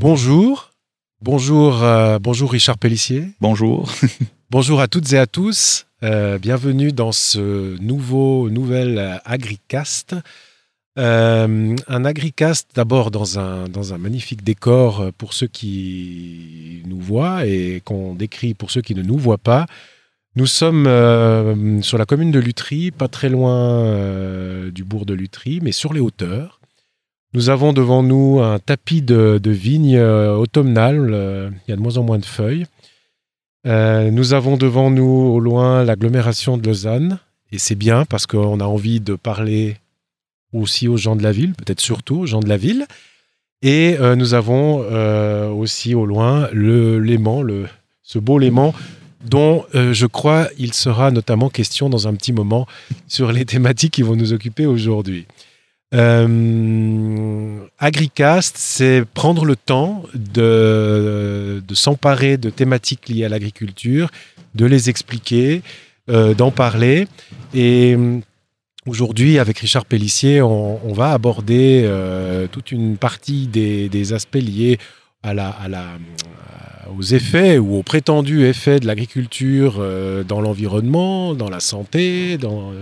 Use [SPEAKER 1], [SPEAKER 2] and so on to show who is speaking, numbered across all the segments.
[SPEAKER 1] Bonjour. Bonjour, euh, bonjour Richard Pellissier.
[SPEAKER 2] Bonjour.
[SPEAKER 1] bonjour à toutes et à tous. Euh, bienvenue dans ce nouveau, nouvel AgriCast. Euh, un AgriCast d'abord dans un, dans un magnifique décor pour ceux qui nous voient et qu'on décrit pour ceux qui ne nous voient pas. Nous sommes sur la commune de Lutry, pas très loin du bourg de Lutry, mais sur les hauteurs. Nous avons devant nous un tapis de, vigne euh. Euh, il y a de moins en moins de feuilles. Euh, nous avons devant nous au loin l'agglomération de Lausanne. Et c'est bien parce qu'on a envie de parler aussi aux gens de la ville, peut-être surtout aux gens de la ville. Et nous avons aussi au loin le Léman, ce beau Léman dont je crois il sera notamment question dans un petit moment sur les thématiques qui vont nous occuper aujourd'hui. Euh, Agricast, c'est prendre le temps de, s'emparer de thématiques liées à l'agriculture, de les expliquer, euh, d'en parler. Et euh, aujourd'hui, avec Richard Pellissier, on, va aborder toute une partie des, aspects liés à la, aux effets ou aux prétendus effets de l'agriculture euh, dans l'environnement, dans la santé, dans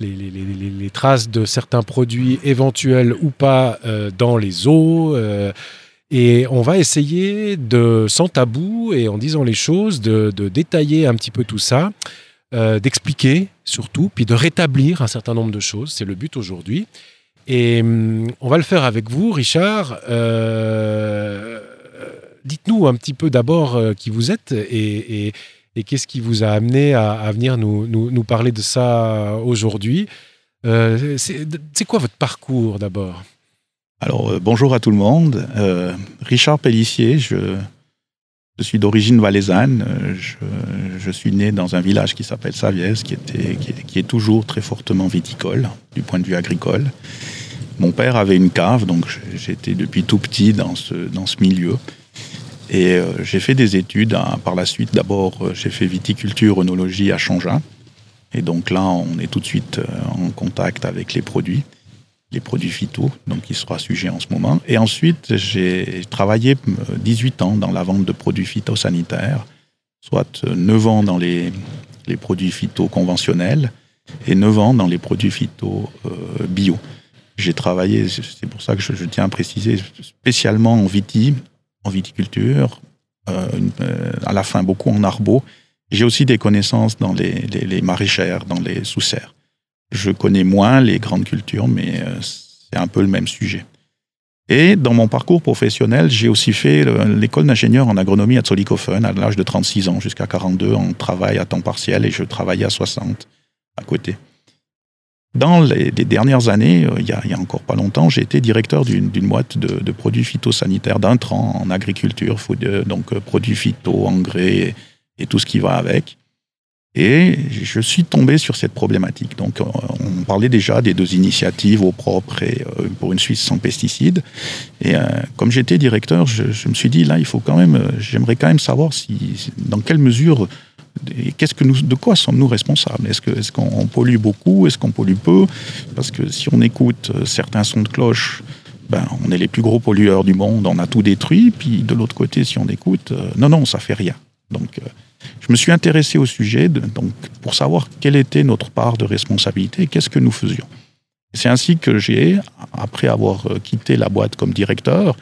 [SPEAKER 1] les, traces de certains produits éventuels ou pas euh, dans les eaux. Euh, et on va essayer de, sans tabou et en disant les choses, de, détailler un petit peu tout ça, d'expliquer surtout, puis de rétablir un certain nombre de choses. C'est le but aujourd'hui. Et hum, on va le faire avec vous, Richard. Euh, dites-nous un petit peu d'abord euh, qui vous êtes et, qu'est-ce qui vous a amené à, venir nous, parler de ça aujourd'hui. Euh, c'est quoi votre parcours d'abord?
[SPEAKER 2] Alors, euh, bonjour à tout le monde. Richard Pellissier, je, suis d'origine valaisanne. Je, suis né dans un village qui s'appelle Saviès, qui, était, qui, est toujours très fortement viticole du point de vue agricole. Mon père avait une cave, donc j'étais depuis tout petit dans ce, dans ce milieu. Et euh, j'ai fait des études hein, par la suite. D'abord, euh, j'ai fait viticulture, œnologie à Changin. Et donc là, on est tout de suite euh, en contact avec les produits, les produits phyto, donc qui sera sujet en ce moment. Et ensuite, j'ai travaillé 18 ans dans la vente de produits phytosanitaires, soit 9 ans dans les, les produits phyto conventionnels et 9 ans dans les produits phyto bio. J'ai travaillé, c'est pour ça que je, je, tiens à préciser, spécialement en viti, en viticulture, euh, à la fin beaucoup en arbo. J'ai aussi des connaissances dans les, les, maraîchères, dans les sous-serres. Je connais moins les grandes cultures, mais euh, c'est un peu le même sujet. Et dans mon parcours professionnel, j'ai aussi fait l'école d'ingénieur en agronomie à Zollikofen à l'âge de 36 ans jusqu'à 42 en travail à temps partiel et je travaillais à 60 à côté. Dans les, dernières années, euh, il y, a, encore pas longtemps, j'ai été directeur d'une boîte de, produits phytosanitaires d'intrants en agriculture, donc euh, produits phyto, engrais et, tout ce qui va avec. Et je suis tombé sur cette problématique. Donc, on parlait déjà des deux initiatives au propre et euh, pour une Suisse sans pesticides. Et comme j'étais directeur, je, je, me suis dit là, il faut quand même, j'aimerais quand même savoir si, dans quelle mesure qu'est-ce que nous, de quoi sommes-nous responsables? Est-ce qu'on pollue beaucoup? Est-ce qu'on pollue peu? Parce que si on écoute euh, certains sons de cloche, ben, on est les plus gros pollueurs du monde, on a tout détruit. Puis de l'autre côté, si on écoute, euh, non, non, ça fait rien. Donc, euh, je me suis intéressé au sujet donc, pour savoir quelle était notre part de responsabilité et qu'est-ce que nous faisions. C'est ainsi que j'ai, après avoir quitté la boîte comme directeur,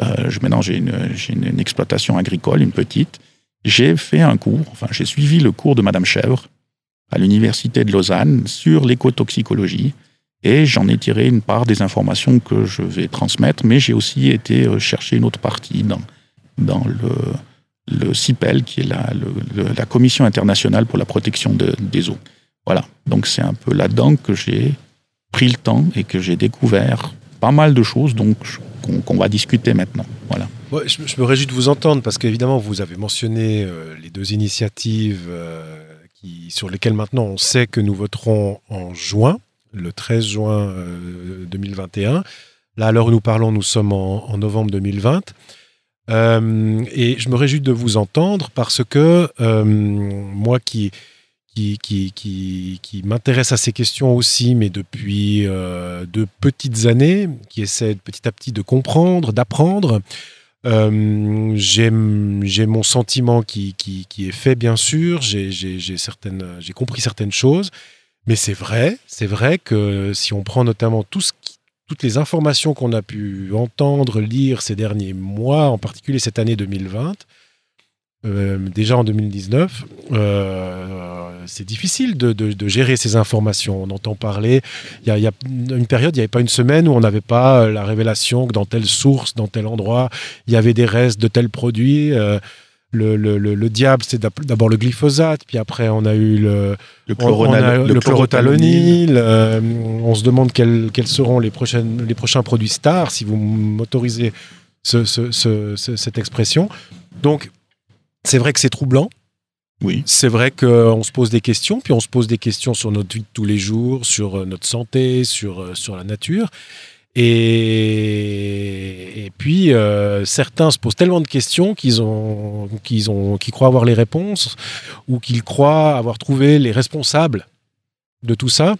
[SPEAKER 2] je, maintenant j'ai une, exploitation agricole, une petite, j'ai fait un cours, enfin j'ai suivi le cours de Madame Chèvre à l'université de Lausanne sur l'écotoxicologie et j'en ai tiré une part des informations que je vais transmettre, mais j'ai aussi été euh, chercher une autre partie dans, dans le, CIPEL, qui est la, Commission internationale pour la protection des eaux. Voilà, donc c'est un peu là-dedans que j'ai pris le temps et que j'ai découvert pas mal de choses donc qu'on va discuter maintenant. Voilà
[SPEAKER 1] je, me réjouis de vous entendre parce qu'évidemment, vous avez mentionné euh, les deux initiatives euh, sur lesquelles maintenant on sait que nous voterons en juin, le 13 juin 2021. Euh, Là, à l'heure où nous parlons, nous sommes en, en novembre 2020. et je me réjouis de vous entendre parce que moi qui, qui, m'intéresse à ces questions aussi, mais depuis de petites années, qui essaie petit à petit de comprendre, d'apprendre, Euh, j'ai mon sentiment qui, est fait, bien sûr. J'ai compris certaines choses. Mais c'est vrai, c'est vrai que si on prend notamment toutes les informations qu'on a pu entendre, lire ces derniers mois, en particulier cette année 2020, euh, déjà en 2019, euh, c'est difficile de, gérer ces informations. On entend parler, il y, a une période, il n'y avait pas une semaine où on n'avait pas euh, la révélation que dans telle source, dans tel endroit, il y avait des restes de tels produits. le, diable, c'est d'abord le glyphosate, puis après on a eu le,
[SPEAKER 2] le, chlorothalonil.
[SPEAKER 1] On, se demande quels, seront les, prochaines, les prochains produits stars, si vous m'autorisez cette expression. Donc, c'est vrai que c'est troublant.
[SPEAKER 2] Oui.
[SPEAKER 1] C'est vrai qu'on se pose des questions, puis on se pose des questions sur notre vie de tous les jours, sur euh, notre santé, sur, euh, sur la nature. Et, et puis, euh, certains se posent tellement de questions qu'ils ont, qu'ils ont, qu'ils croient avoir les réponses ou qu'ils croient avoir trouvé les responsables de tout ça.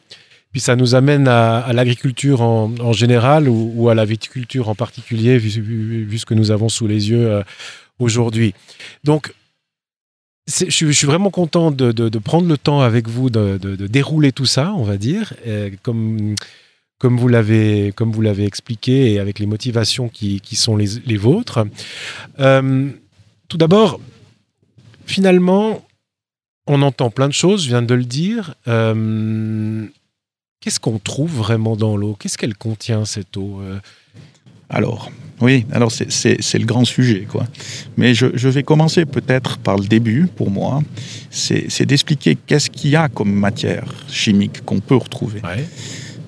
[SPEAKER 1] Puis ça nous amène à, l'agriculture en, général ou, à la viticulture en particulier, vu, vu, ce que nous avons sous les yeux aujourd'hui. Donc, je, suis vraiment content de, prendre le temps avec vous de, dérouler tout ça, on va dire, comme, vous l'avez comme vous l'avez expliqué et avec les motivations qui, sont les, vôtres. Euh, tout d'abord, finalement, on entend plein de choses, je viens de le dire. Euh, qu'est-ce qu'on trouve vraiment dans l'eau? Qu'est-ce qu'elle contient cette eau? Euh,
[SPEAKER 2] alors, oui, alors c'est le grand sujet, quoi. Mais je, vais commencer peut-être par le début, pour moi. C'est d'expliquer qu'est-ce qu'il y a comme matière chimique qu'on peut retrouver.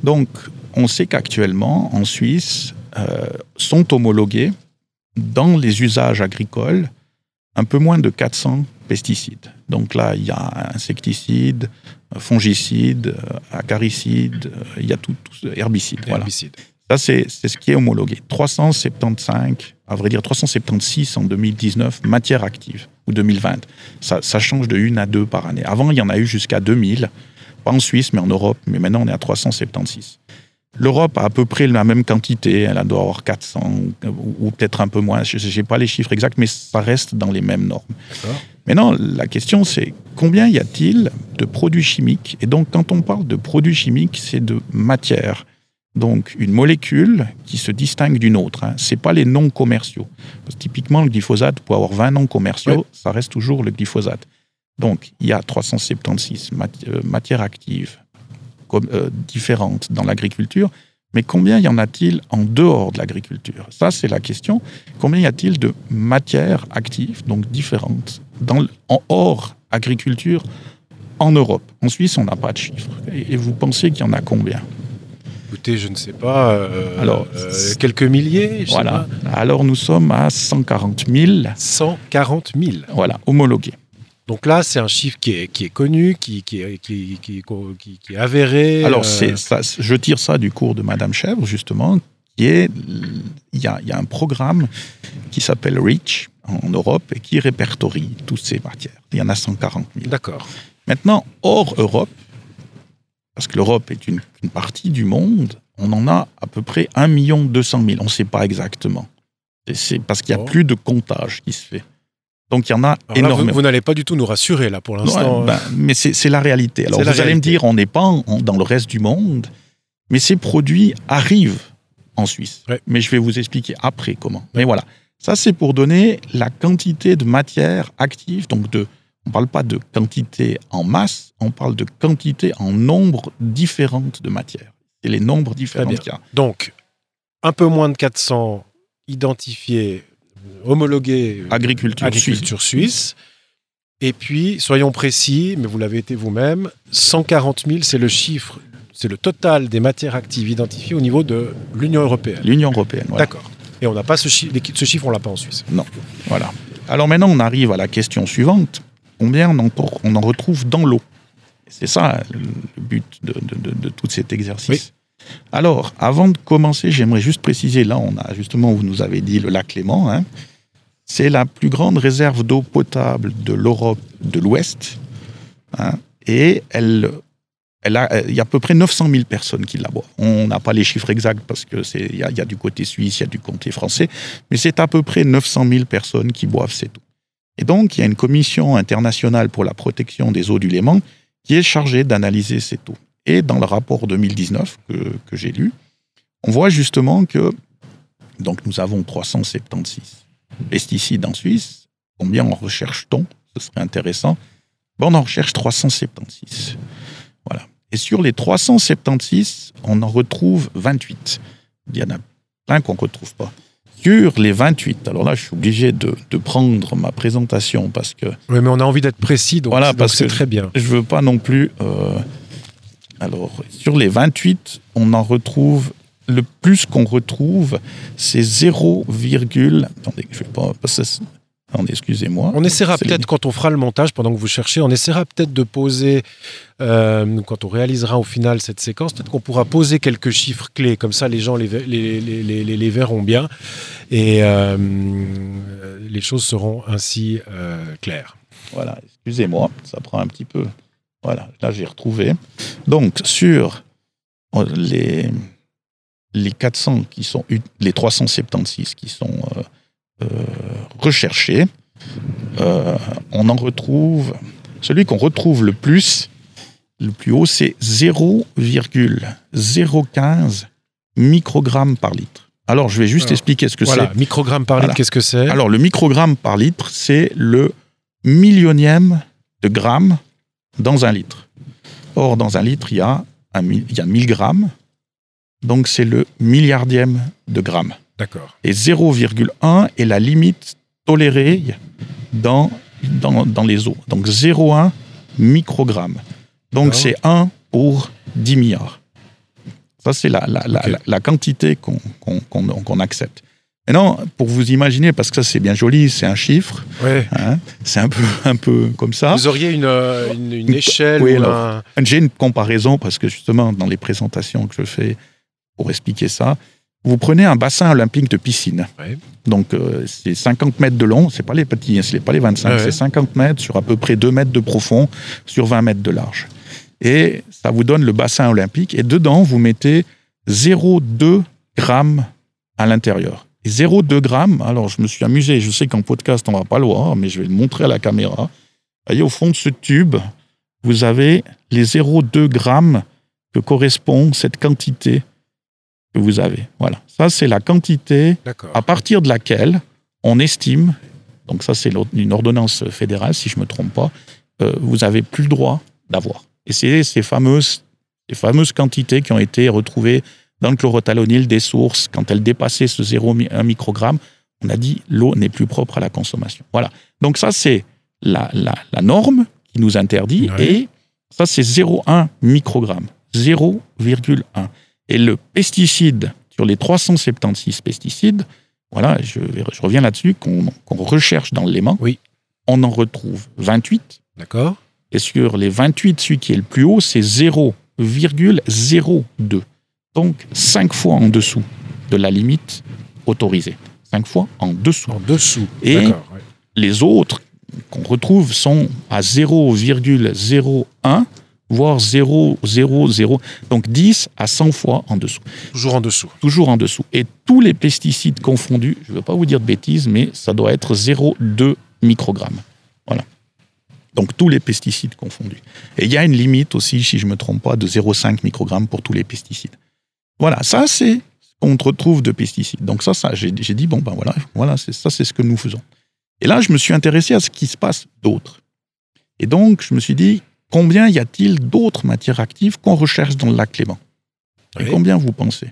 [SPEAKER 2] Donc, on sait qu'actuellement, en Suisse, euh, sont homologués dans les usages agricoles un peu moins de 400 pesticides. Donc là, il y a insecticides, fongicides, euh, acaricides, euh, il y a tout, herbicides.
[SPEAKER 1] Herbicides.
[SPEAKER 2] Ça, c'est ce qui est homologué. 375, à vrai dire 376 en 2019, matières actives, ou 2020. Ça, ça change de une à deux par année. Avant, il y en a eu jusqu'à 2000, pas en Suisse, mais en Europe, mais maintenant on est à 376. L'Europe a à peu près la même quantité, elle doit avoir 400 ou peut-être un peu moins, je n'ai pas les chiffres exacts, mais ça reste dans les mêmes normes. Maintenant, la question c'est combien y a-t-il de produits chimiques? Et donc quand on parle de produits chimiques, c'est de matière donc une molécule qui se distingue d'une autre. Hein. Ce n'est pas les noms commerciaux. typiquement, le glyphosate, pour avoir 20 noms commerciaux, ça reste toujours le glyphosate. Donc il y a 376 euh, matières actives euh, différentes dans l'agriculture, mais combien y en a-t-il en dehors de l'agriculture? Ça, c'est la question. Combien y a-t-il de matières actives, donc différentes, dans, en hors agriculture en Europe? En Suisse, on n'a pas de chiffres. et vous pensez qu'il y en a combien?
[SPEAKER 1] Écoutez, je ne sais pas. Euh, Alors, euh, quelques milliers
[SPEAKER 2] Voilà. Alors, nous sommes à 140 000.
[SPEAKER 1] 140 000.
[SPEAKER 2] Voilà, homologués.
[SPEAKER 1] Donc là, c'est un chiffre qui est, qui est connu, qui, qui, est, qui, qui, est avéré.
[SPEAKER 2] Alors, euh, ça, je tire ça du cours de Madame Chèvre, justement, qui est. Il y a, y a un programme qui s'appelle REACH en Europe et qui répertorie toutes ces matières. Il y en a 140 000.
[SPEAKER 1] D'accord.
[SPEAKER 2] Maintenant, hors Europe, parce que l'Europe est une, partie du monde, on en a à peu près 1 200 000. On ne sait pas exactement. C'est parce qu'il n'y a oh. plus de comptage qui se fait. Donc il y en a énormément.
[SPEAKER 1] Vous, n'allez pas du tout nous rassurer là pour l'instant.
[SPEAKER 2] Ben, mais c'est la réalité. Alors vous allez me dire, on n'est pas dans le reste du monde, mais ces produits arrivent en Suisse. Mais je vais vous expliquer après comment. Mais voilà, ça c'est pour donner la quantité de matière active, donc de on ne parle pas de quantité en masse, on parle de quantité en nombre différentes de matières. Et les nombres différents qu'il y a.
[SPEAKER 1] Donc, un peu moins de 400 identifiés, homologués
[SPEAKER 2] agriculture,
[SPEAKER 1] agriculture suisse. Et puis, soyons précis, mais vous l'avez été vous-même, 140 000, c'est le chiffre, c'est le total des matières actives identifiées au niveau de l'Union européenne.
[SPEAKER 2] L'Union européenne, voilà.
[SPEAKER 1] D'accord. Et on n'a pas ce, chiffre, ce chiffre, on l'a pas en Suisse.
[SPEAKER 2] Non, voilà. Alors maintenant, on arrive à la question suivante combien on en, retrouve dans l'eau. C'est ça le but de, tout cet exercice. Alors, avant de commencer, j'aimerais juste préciser, là, on a justement, vous nous avez dit, le lac Léman, hein. c'est la plus grande réserve d'eau potable de l'Europe de l'Ouest, hein. et elle il y a à peu près 900 000 personnes qui la boivent. On n'a pas les chiffres exacts parce que c'est, il y, y a du côté suisse, il y a du côté français, mais c'est à peu près 900 000 personnes qui boivent cette eau. Et donc, il y a une commission internationale pour la protection des eaux du Léman qui est chargée d'analyser cette eau. Et dans le rapport 2019 que, j'ai lu, on voit justement que nous avons 376 pesticides en Suisse. Combien en recherche-t-on? Ce serait intéressant. Bon, on en recherche 376. Voilà. Et sur les 376, on en retrouve 28. Il y en a plein qu'on ne retrouve pas. Sur les 28, alors là, je suis obligé de, de prendre ma présentation parce que.
[SPEAKER 1] Oui, mais on a envie d'être précis, donc
[SPEAKER 2] Voilà, parce que
[SPEAKER 1] très bien.
[SPEAKER 2] Je veux pas non plus. euh, alors, sur les 28, on en retrouve. Le plus qu'on retrouve, c'est 0, attendez, je vais pas. parce que c'est- Attendez, excusez-moi.
[SPEAKER 1] On essaiera peut-être, quand on fera le montage, pendant que vous cherchez, on essaiera peut-être de poser, euh, quand on réalisera au final cette séquence, peut-être qu'on pourra poser quelques chiffres clés, comme ça les gens les, ve- les, les- les- les- les verront bien, et euh, les choses seront ainsi euh, claires.
[SPEAKER 2] Voilà, excusez-moi, ça prend un petit peu. Voilà, là j'ai retrouvé. Donc, sur les, les 400 qui sont, les 376 qui sont euh, recherchés, euh, on en retrouve, celui qu'on retrouve le plus, le plus haut, c'est 0,015 microgrammes par litre. Alors, je vais juste
[SPEAKER 1] Alors,
[SPEAKER 2] expliquer ce que c'est.
[SPEAKER 1] Voilà, microgramme par litre,
[SPEAKER 2] Voilà.
[SPEAKER 1] qu'est-ce que c'est?
[SPEAKER 2] Alors, le microgramme par litre, c'est le millionième de gramme dans un litre. Or, dans un litre, il y a, un, il y a 1000 grammes. Donc, c'est le milliardième de gramme.
[SPEAKER 1] D'accord.
[SPEAKER 2] Et 0,1 est la limite tolérée dans, dans, dans les eaux. Donc, 0,1 microgramme. Donc, c'est 1 pour 10 milliards. Ça, c'est la, la, la, la- la quantité qu'on qu'on accepte. Maintenant, pour vous imaginer, parce que ça, c'est bien joli, c'est un chiffre,
[SPEAKER 1] Ouais.
[SPEAKER 2] hein, c'est un peu, un peu comme ça.
[SPEAKER 1] Vous auriez une, euh, une, une échelle
[SPEAKER 2] Oui,
[SPEAKER 1] ou un-
[SPEAKER 2] J'ai une comparaison parce que justement, dans les présentations que je fais pour expliquer ça, vous prenez un bassin olympique de piscine.
[SPEAKER 1] Ouais.
[SPEAKER 2] Donc, euh, c'est 50 mètres de long, c'est pas les petits, hein, c'est pas les 25,
[SPEAKER 1] Ouais, ouais.
[SPEAKER 2] c'est 50 mètres sur à peu près 2 mètres de profond, sur 20 mètres de large. Et ça vous donne le bassin olympique, et dedans, vous mettez 0,2 grammes à l'intérieur. Et 0,2 grammes, alors je me suis amusé, je sais qu'en podcast, on va pas le voir, mais je vais le montrer à la caméra. Vous voyez, au fond de ce tube, vous avez les 0,2 grammes que correspond cette quantité que vous avez. Voilà. Ça, c'est la quantité à partir de laquelle on estime, donc ça c'est une ordonnance fédérale si je ne me trompe pas, euh, vous avez plus le droit d'avoir. Et c'est ces fameuses, ces fameuses quantités qui ont été retrouvées dans le chlorothalonil des sources, quand elles dépassaient ce 0,1 microgramme, on a dit l'eau n'est plus propre à la consommation. Voilà. Donc ça c'est la, la, la norme qui nous interdit et ça c'est 0,1 microgramme. 0,1. Et le pesticide, sur les 376 pesticides, voilà, je, reviens là-dessus, qu'on recherche dans Léman,
[SPEAKER 1] Oui.
[SPEAKER 2] on en retrouve 28.
[SPEAKER 1] D'accord.
[SPEAKER 2] Et sur les 28, celui qui est le plus haut, c'est 0,02. Donc 5 fois en dessous de la limite autorisée. 5 fois en dessous.
[SPEAKER 1] En dessous.
[SPEAKER 2] Et-
[SPEAKER 1] ouais.
[SPEAKER 2] Les autres qu'on retrouve sont à 0,01, voire 0,00. Donc 10 à 100 fois en dessous.
[SPEAKER 1] Toujours en dessous.
[SPEAKER 2] toujours en dessous. Et tous les pesticides confondus, je ne veux pas vous dire de bêtises, mais ça doit être 0,2 microgrammes. Voilà. Donc tous les pesticides confondus. Et il y a une limite aussi, si je ne me trompe pas, de 0,5 microgrammes pour tous les pesticides. Voilà, ça c'est ce qu'on retrouve de pesticides. Donc ça, ça j'ai dit, bon ben voilà, voilà c'est ça c'est ce que nous faisons. Et là, je me suis intéressé à ce qui se passe d'autre. Et donc, je me suis dit, combien y a-t-il d'autres matières actives qu'on recherche dans le lac Clément Et combien vous pensez?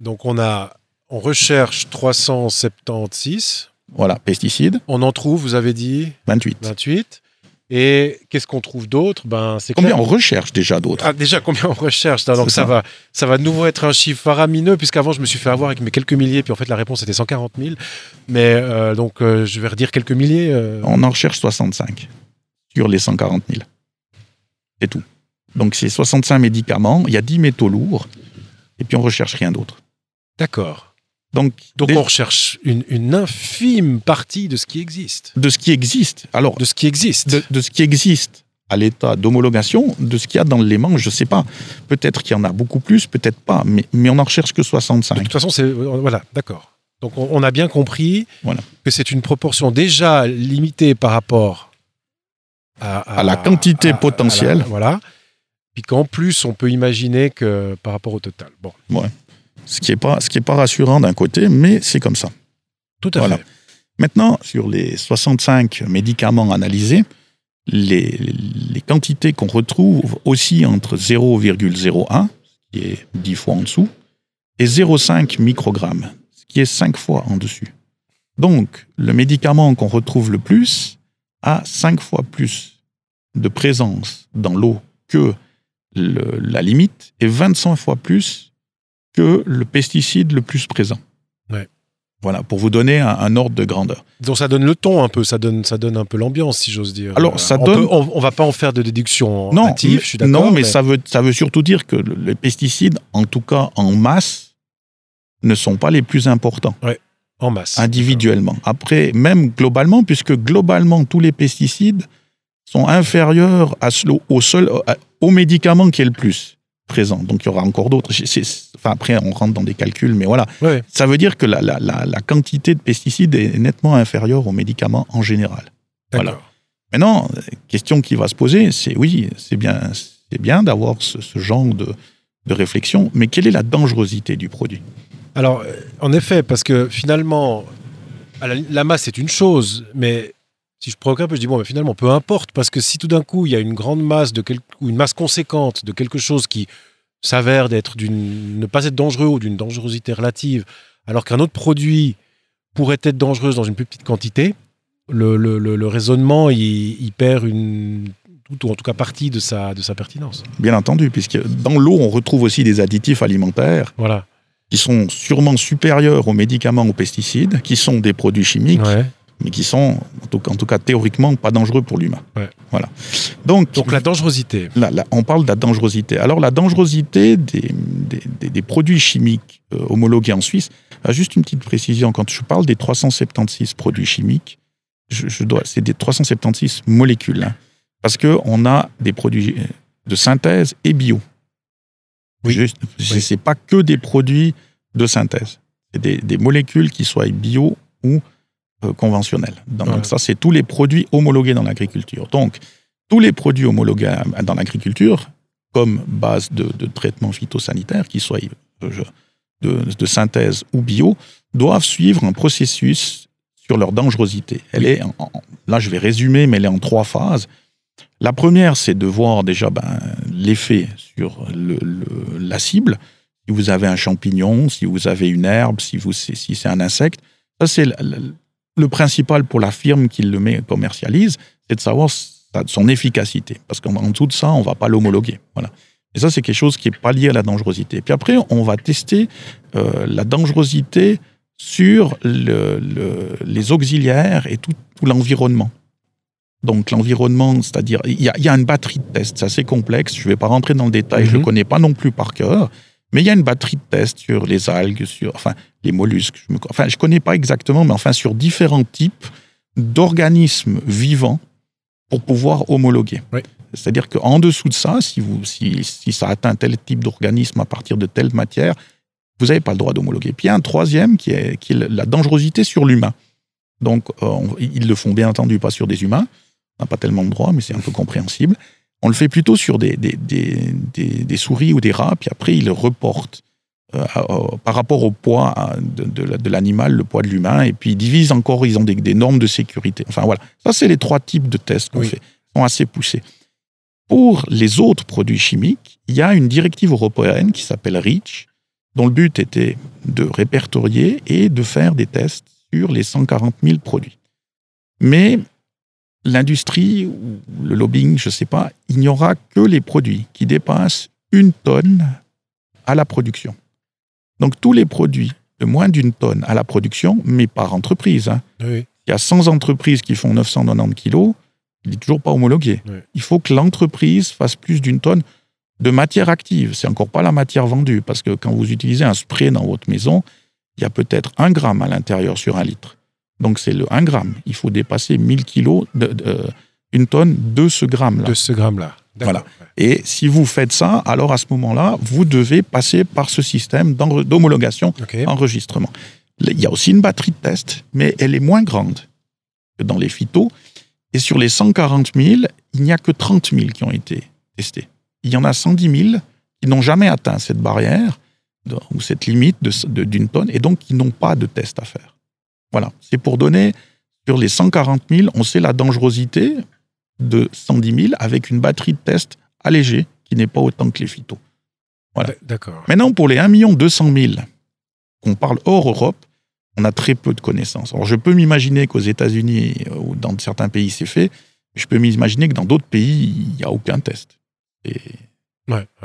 [SPEAKER 1] Donc on a, on recherche 376.
[SPEAKER 2] Voilà, pesticides,
[SPEAKER 1] On en trouve, vous avez dit?
[SPEAKER 2] 28.
[SPEAKER 1] 28. Et qu'est-ce qu'on trouve d'autre? Ben c'est
[SPEAKER 2] Combien
[SPEAKER 1] clair.
[SPEAKER 2] on recherche déjà d'autres?
[SPEAKER 1] Ah, déjà, combien on recherche? Ça Donc ça. va, ça va de nouveau être un chiffre faramineux, puisqu'avant, je me suis fait avoir avec mes quelques milliers, puis en fait, la réponse était 140 000. Mais euh, donc, euh, je vais redire quelques milliers. euh,
[SPEAKER 2] On en recherche 65 sur les 140 000. C'est tout. Donc c'est 65 médicaments, il y a 10 métaux lourds, et puis on recherche rien d'autre.
[SPEAKER 1] D'accord.
[SPEAKER 2] Donc,
[SPEAKER 1] Donc,
[SPEAKER 2] des-
[SPEAKER 1] on recherche une, une infime partie de ce qui existe.
[SPEAKER 2] de ce qui existe, alors
[SPEAKER 1] De ce qui existe.
[SPEAKER 2] de, de ce qui existe à l'état d'homologation de ce qu'il y a dans l'aimant. Je ne sais pas. Peut-être qu'il y en a beaucoup plus, peut-être pas. Mais, mais on n'en recherche que 65.
[SPEAKER 1] De toute façon, c'est. Voilà, d'accord. Donc on, on a bien compris
[SPEAKER 2] Voilà.
[SPEAKER 1] que c'est une proportion déjà limitée par rapport à,
[SPEAKER 2] À la quantité potentielle.
[SPEAKER 1] la- voilà. Puis qu'en plus, on peut imaginer que par rapport au total. Bon,
[SPEAKER 2] Ce qui n'est pas, ce qui est pas rassurant d'un côté, mais c'est comme ça.
[SPEAKER 1] tout à
[SPEAKER 2] Voilà.
[SPEAKER 1] fait.
[SPEAKER 2] Maintenant, sur les 65 médicaments analysés, les, les quantités qu'on retrouve aussi entre 0,01, qui est 10 fois en dessous, et 0,5 microgrammes, ce qui est 5 fois en dessus. Donc, le médicament qu'on retrouve le plus a 5 fois plus de présence dans l'eau que le- la limite et 25 fois plus que le pesticide le plus présent.
[SPEAKER 1] Ouais.
[SPEAKER 2] Voilà, pour vous donner un, un ordre de grandeur.
[SPEAKER 1] Donc ça donne le ton un peu, ça donne, ça donne un peu l'ambiance, si j'ose dire.
[SPEAKER 2] Alors, ça
[SPEAKER 1] on
[SPEAKER 2] donne-
[SPEAKER 1] peut- on, on va pas en faire de déduction
[SPEAKER 2] Non, mais-
[SPEAKER 1] je suis d'accord.
[SPEAKER 2] non, mais, ça, veut, ça veut surtout dire que le- les pesticides, en tout cas en masse, ne sont pas les plus importants
[SPEAKER 1] en masse.
[SPEAKER 2] individuellement. Après, même globalement, puisque globalement, tous les pesticides sont inférieurs à au, seul, au médicament qui est le plus présent. Donc, il y aura encore d'autres. Enfin, après, on rentre dans des calculs, mais voilà. Ça veut dire que la, la- la- la quantité de pesticides est nettement inférieure aux médicaments en général. Voilà. Maintenant, question qui va se poser, c'est oui, c'est bien, c'est bien d'avoir ce, ce genre de, de réflexion, mais quelle est la dangerosité du produit?
[SPEAKER 1] Alors, en effet, parce que finalement, la, la masse c'est une chose, mais si je provoque un peu, je dis bon, mais finalement, peu importe, parce que si tout d'un coup il y a une grande masse de quel- ou une masse conséquente de quelque chose qui s'avère d'être d'une ne pas être dangereux ou d'une dangerosité relative, alors qu'un autre produit pourrait être dangereux dans une plus petite quantité, le, le- le- le raisonnement il, il perd une ou en tout cas partie de sa de sa pertinence.
[SPEAKER 2] Bien entendu, puisque dans l'eau, on retrouve aussi des additifs alimentaires
[SPEAKER 1] Voilà.
[SPEAKER 2] qui sont sûrement supérieurs aux médicaments, aux pesticides, qui sont des produits chimiques,
[SPEAKER 1] Ouais.
[SPEAKER 2] Mais qui sont, en tout, cas, en tout cas théoriquement, pas dangereux pour l'humain.
[SPEAKER 1] Ouais.
[SPEAKER 2] Voilà. Donc,
[SPEAKER 1] Donc la dangerosité.
[SPEAKER 2] Là, là, on parle de la dangerosité. Alors, la dangerosité des, des- des- des produits chimiques euh, homologués en Suisse, ah, juste une petite précision, quand je parle des 376 produits chimiques, je, je dois, c'est des 376 molécules, hein, parce qu'on a des produits de synthèse et bio.
[SPEAKER 1] Oui. Oui.
[SPEAKER 2] c'est pas que des produits de synthèse, c'est des, des molécules qui soient bio ou euh, conventionnelles. Donc,
[SPEAKER 1] Ouais.
[SPEAKER 2] ça, c'est tous les produits homologués dans l'agriculture. Donc, tous les produits homologués dans l'agriculture, comme base de, de traitement phytosanitaire, qu'ils soient euh, de, de synthèse ou bio, doivent suivre un processus sur leur dangerosité. Elle est, en- là je vais résumer, mais elle est en trois phases. La première, c'est de voir déjà ben, l'effet sur le- le- la cible. Si vous avez un champignon, si vous avez une herbe, si, vous, si c'est un insecte. Ça, c'est le, principal pour la firme qui le met, commercialise, c'est de savoir sa- son efficacité. Parce qu'en en dessous de ça, on ne va pas l'homologuer. Voilà. Et ça, c'est quelque chose qui n'est pas lié à la dangerosité. Puis après, on va tester euh, la dangerosité sur le- le- les auxiliaires et tout, tout l'environnement. Donc l'environnement, c'est-à-dire, il y, y a une batterie de tests, c'est assez complexe, je ne vais pas rentrer dans le détail, je ne
[SPEAKER 1] Mhm.
[SPEAKER 2] le connais pas non plus par cœur, mais il y a une batterie de tests sur les algues, sur enfin, les mollusques, je ne enfin, je connais pas exactement, mais enfin sur différents types d'organismes vivants pour pouvoir homologuer.
[SPEAKER 1] Oui.
[SPEAKER 2] C'est-à-dire qu'en dessous de ça, si, vous, si, si ça atteint tel type d'organisme à partir de telle matière, vous n'avez pas le droit d'homologuer. Puis il y a un troisième qui est, qui est la dangerosité sur l'humain. Donc, euh, on- ils le font bien entendu pas sur des humains. On n'a pas tellement de droits, mais c'est un peu compréhensible. On le fait plutôt sur des, des, des, des- des souris ou des rats, puis après, ils reportent euh, par rapport au poids à- de, de la- de l'animal, le poids de l'humain, et puis ils divisent encore, ils ont des, des normes de sécurité. Enfin voilà, ça, c'est les trois types de tests qu'on
[SPEAKER 1] Oui.
[SPEAKER 2] fait. Ils sont assez poussés. Pour les autres produits chimiques, il y a une directive européenne qui s'appelle REACH, dont le but était de répertorier et de faire des tests sur les 140 000 produits. Mais l'industrie ou le lobbying, je ne sais pas, il n'y aura que les produits qui dépassent une tonne à la production. Donc tous les produits de moins d'une tonne à la production, mais par entreprise. hein.
[SPEAKER 1] Oui.
[SPEAKER 2] Il y a 100 entreprises qui font 990 kilos, il n'est toujours pas homologué. Il faut que l'entreprise fasse plus d'une tonne de matière active. C'est encore pas la matière vendue, parce que quand vous utilisez un spray dans votre maison, il y a peut-être un gramme à l'intérieur sur un litre. Donc c'est le 1 gramme. Il faut dépasser 1000 kilos, de, de- une tonne de ce gramme-là.
[SPEAKER 1] De ce gramme-là.
[SPEAKER 2] Voilà. Et si vous faites ça, alors à ce moment-là, vous devez passer par ce système d'homologation, enregistrement. Il y a aussi une batterie de test, mais elle est moins grande que dans les phytos. Et sur les 140 000, il n'y a que 30 000 qui ont été testés. Il y en a 110 000 qui n'ont jamais atteint cette barrière ou cette limite d'une tonne et donc qui n'ont pas de test à faire. Voilà, c'est pour donner, sur les 140 000, on sait la dangerosité de 110 000 avec une batterie de test allégée qui n'est pas autant que les phytos. Voilà.
[SPEAKER 1] D'accord.
[SPEAKER 2] Maintenant, pour les 1 200 000 qu'on parle hors Europe, on a très peu de connaissances. Alors, je peux m'imaginer qu'aux États-Unis ou dans certains pays, c'est fait. Je peux m'imaginer que dans d'autres pays, il n'y a aucun test. Et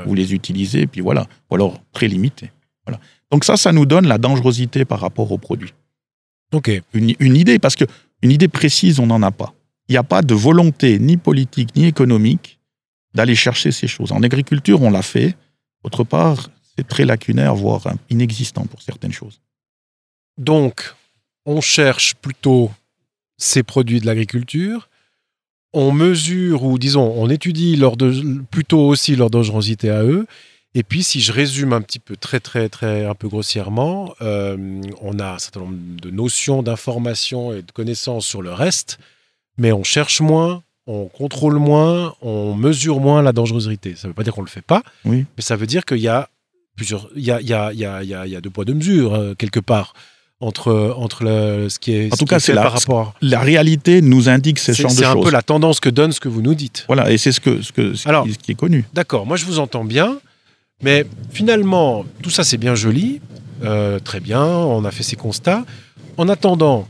[SPEAKER 2] vous les utilisez, et puis voilà. Ou alors très limité. Voilà. Donc ça, ça nous donne la dangerosité par rapport au produit.
[SPEAKER 1] Ok.
[SPEAKER 2] Une, idée, parce que une idée précise, on n'en a pas. Il n'y a pas de volonté ni politique ni économique d'aller chercher ces choses. En agriculture, on l'a fait. Autre part, c'est très lacunaire, voire inexistant pour certaines choses.
[SPEAKER 1] Donc, on cherche plutôt ces produits de l'agriculture. On mesure ou disons, on étudie plutôt aussi leur dangerosité à eux. Et puis, si je résume un petit peu très, très, très, un peu grossièrement, euh, on a un certain nombre de notions, d'informations et de connaissances sur le reste, mais on cherche moins, on contrôle moins, on mesure moins la dangerosité. Ça ne veut pas dire qu'on ne le fait pas,
[SPEAKER 2] oui.
[SPEAKER 1] mais ça veut dire qu'il y a plusieurs, il y a, il y a, il y a, il y a deux poids, deux mesures, euh, quelque part entre, entre le, ce qui est.
[SPEAKER 2] En tout cas, c'est
[SPEAKER 1] la,
[SPEAKER 2] par rapport. La réalité nous indique ces champs de choses.
[SPEAKER 1] C'est un peu la tendance que donne ce que vous nous dites.
[SPEAKER 2] Voilà, et c'est ce, que, ce, que, ce,
[SPEAKER 1] Alors,
[SPEAKER 2] qui, ce qui est connu.
[SPEAKER 1] D'accord, moi je vous entends bien, mais finalement, tout ça c'est bien joli, euh, très bien, on a fait ces constats. En attendant,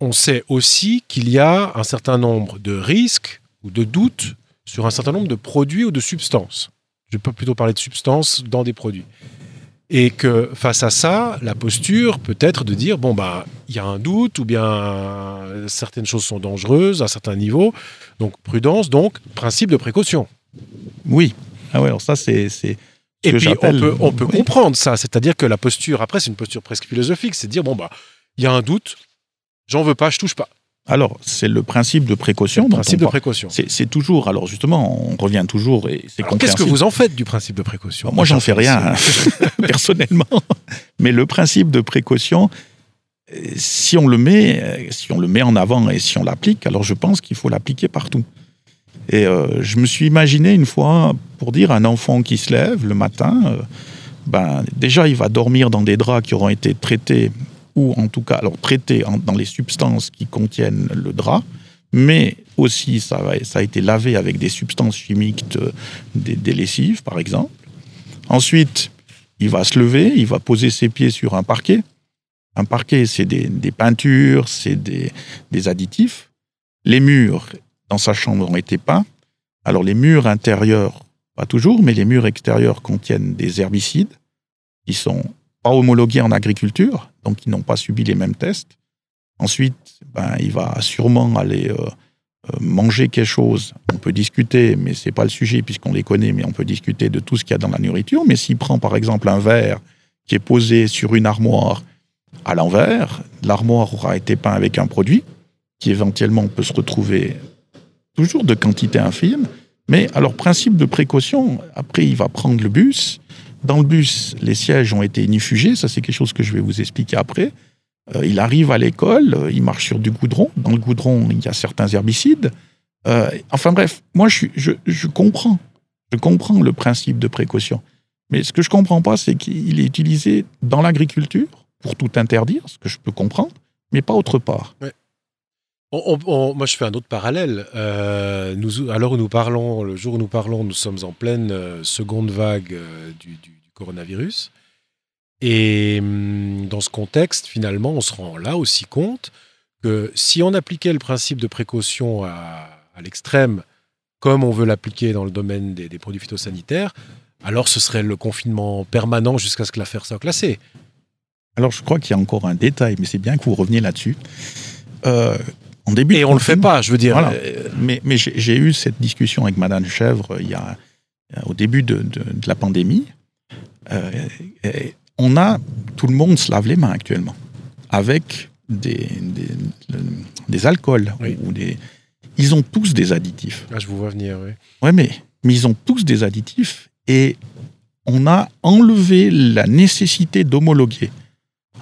[SPEAKER 1] on sait aussi qu'il y a un certain nombre de risques ou de doutes sur un certain nombre de produits ou de substances. Je peux plutôt parler de substances dans des produits. Et que face à ça, la posture peut être de dire bon bah il y a un doute ou bien certaines choses sont dangereuses à certains niveaux, donc prudence, donc principe de précaution.
[SPEAKER 2] Oui. Ah ouais, alors ça c'est
[SPEAKER 1] et puis on peut, on peut comprendre ça, c'est-à-dire que la posture après c'est une posture presque philosophique, c'est de dire bon bah il y a un doute, j'en veux pas, je touche pas.
[SPEAKER 2] Alors, c'est le principe de précaution. Le
[SPEAKER 1] principe de précaution.
[SPEAKER 2] C'est toujours, alors justement, on revient toujours et c'est
[SPEAKER 1] Qu'est-ce que vous en faites du principe de précaution?
[SPEAKER 2] Moi, j'en fais rien, personnellement. Mais le principe de précaution, si on le met, si on le met en avant et si on l'applique, alors je pense qu'il faut l'appliquer partout. Et euh, je me suis imaginé une fois pour dire un enfant qui se lève le matin, euh, ben déjà il va dormir dans des draps qui auront été traités ou en tout cas alors traités dans les substances qui contiennent le drap, mais aussi ça, a été lavé avec des substances chimiques, des, lessives par exemple. Ensuite, il va se lever, il va poser ses pieds sur un parquet. Un parquet, c'est des, peintures, c'est des, additifs. Les murs dans sa chambre ont été peints. Alors les murs intérieurs, pas toujours, mais les murs extérieurs contiennent des herbicides qui sont homologués en agriculture, donc ils n'ont pas subi les mêmes tests. Ensuite, ben, il va sûrement aller euh, euh, manger quelque chose. On peut discuter, mais c'est pas le sujet puisqu'on les connaît, mais on peut discuter de tout ce qu'il y a dans la nourriture. Mais s'il prend par exemple un verre qui est posé sur une armoire à l'envers, l'armoire aura été peint avec un produit qui éventuellement peut se retrouver toujours de quantité infime. Mais alors, principe de précaution, après, il va prendre le bus, dans le bus, les sièges ont été inifugés, ça c'est quelque chose que je vais vous expliquer après. Euh, il arrive à l'école, il marche sur du goudron. Dans le goudron, il y a certains herbicides. Euh, enfin bref, moi je, je, comprends. Je comprends le principe de précaution. Mais ce que je ne comprends pas, c'est qu'il est utilisé dans l'agriculture pour tout interdire, ce que je peux comprendre, mais pas autre part.
[SPEAKER 1] Moi, je fais un autre parallèle. l'heure où nous parlons, le jour où nous parlons, nous sommes en pleine seconde vague du, coronavirus. Et hum, dans ce contexte, finalement, on se rend là aussi compte que si on appliquait le principe de précaution à, l'extrême, comme on veut l'appliquer dans le domaine des, produits phytosanitaires, alors ce serait le confinement permanent jusqu'à ce que l'affaire soit classée.
[SPEAKER 2] Alors je crois qu'il y a encore un détail, mais c'est bien que vous reveniez là-dessus. Euh, en début
[SPEAKER 1] Et on ne le fait pas, je veux dire.
[SPEAKER 2] Euh, mais, mais j'ai eu cette discussion avec Madame Chèvre euh, il y a, au début de, de la pandémie. Euh, on a, tout le monde se lave les mains actuellement avec des, des, alcools ou des ils ont tous des additifs.
[SPEAKER 1] Ah, je vous vois venir, oui.
[SPEAKER 2] Ouais, mais, mais ils ont tous des additifs et on a enlevé la nécessité d'homologuer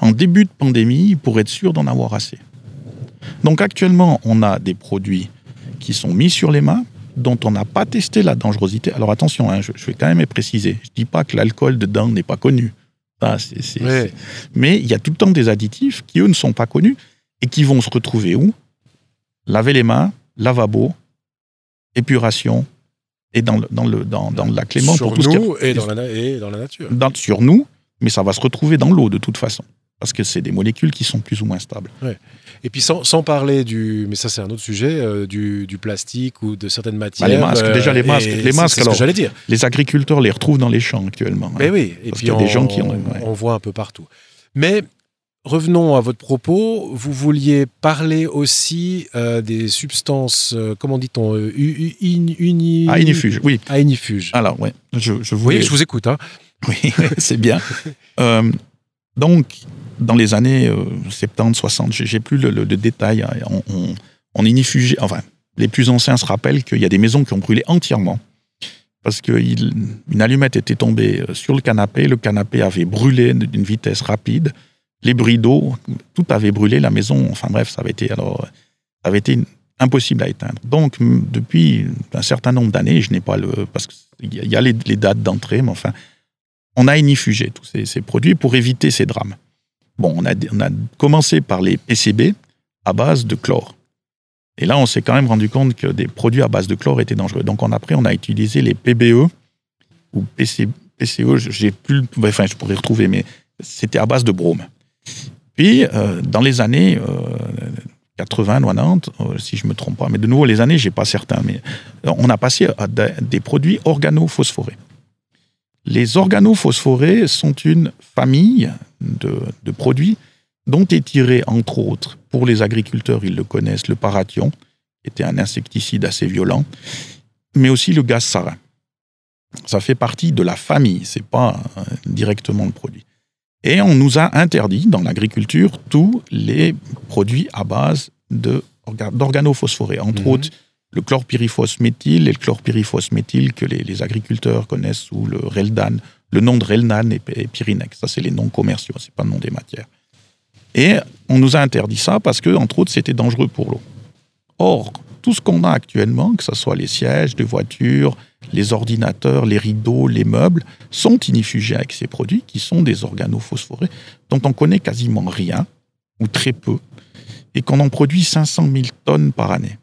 [SPEAKER 2] en début de pandémie pour être sûr d'en avoir assez. Donc actuellement, on a des produits qui sont mis sur les mains dont on n'a pas testé la dangerosité. Alors attention, hein, je, vais quand même préciser. Je ne dis pas que l'alcool dedans n'est pas connu. Mais il y a tout le temps des additifs qui, eux, ne sont pas connus et qui vont se retrouver où? Laver les mains, lavabo, épuration et dans le, dans le, dans, dans la clément
[SPEAKER 1] sur
[SPEAKER 2] pour tout
[SPEAKER 1] nous et, dans la, et dans la nature.
[SPEAKER 2] sur nous, mais ça va se retrouver dans l'eau de toute façon parce que c'est des molécules qui sont plus ou moins stables.
[SPEAKER 1] Et puis sans, sans, parler du, mais ça c'est un autre sujet, euh, du, du, plastique ou de certaines matières.
[SPEAKER 2] Bah, les masques, déjà les masques, les masques.
[SPEAKER 1] Alors, j'allais dire.
[SPEAKER 2] Les agriculteurs les retrouvent dans les champs actuellement.
[SPEAKER 1] Mais hein. oui, et puis il y a des gens qui ont, on voit un peu partout. Mais revenons à votre propos. Vous vouliez parler aussi euh, des substances, euh, comment dit-on, euh, uni...
[SPEAKER 2] à inifuge, oui.
[SPEAKER 1] À inifuge.
[SPEAKER 2] Alors, ouais, je, je
[SPEAKER 1] voulais... Oui, je vous écoute. Hein.
[SPEAKER 2] Oui, c'est bien. donc, dans les années 70, 60, j'ai plus le, détail, hein, on, on, on enfin, les plus anciens se rappellent qu'il y a des maisons qui ont brûlé entièrement parce qu'une allumette était tombée sur le canapé, le canapé avait brûlé d'une vitesse rapide, les bridaux, tout avait brûlé, la maison, enfin bref, ça avait été, alors, ça avait été impossible à éteindre. Donc, depuis un certain nombre d'années, je n'ai pas le. Parce qu'il y a les, dates d'entrée, mais enfin, on a inifugé tous ces, produits pour éviter ces drames. Bon, on a, commencé par les PCB à base de chlore. Et là, on s'est quand même rendu compte que des produits à base de chlore étaient dangereux. Donc, on, après, on a utilisé les PBE ou PC, PCE, j'ai plus, enfin, je pourrais retrouver, mais c'était à base de brome. Puis, euh, dans les années 80, euh, 90, euh, si je ne me trompe pas, mais de nouveau, les années, je n'ai pas certain, mais on a passé à des produits organophosphorés. Les organophosphorés sont une famille de, de, produits dont est tiré, entre autres, pour les agriculteurs, ils le connaissent, le parathion, qui était un insecticide assez violent, mais aussi le gaz sarin. Ça fait partie de la famille, c'est pas directement le produit. Et on nous a interdit dans l'agriculture tous les produits à base d'organophosphorés, entre mhm. autres le chlorpyrifos méthyle et le chlorpyrifos méthyle que les, agriculteurs connaissent sous le Reldan, le nom de Relnan et, Pyrinex. Ça, c'est les noms commerciaux, c'est pas le nom des matières. Et on nous a interdit ça parce que, entre autres, c'était dangereux pour l'eau. Or, tout ce qu'on a actuellement, que ce soit les sièges de voitures, les ordinateurs, les rideaux, les meubles, sont inifugés avec ces produits qui sont des organophosphorés dont on connaît quasiment rien ou très peu et qu'on en produit 500 000 tonnes par année.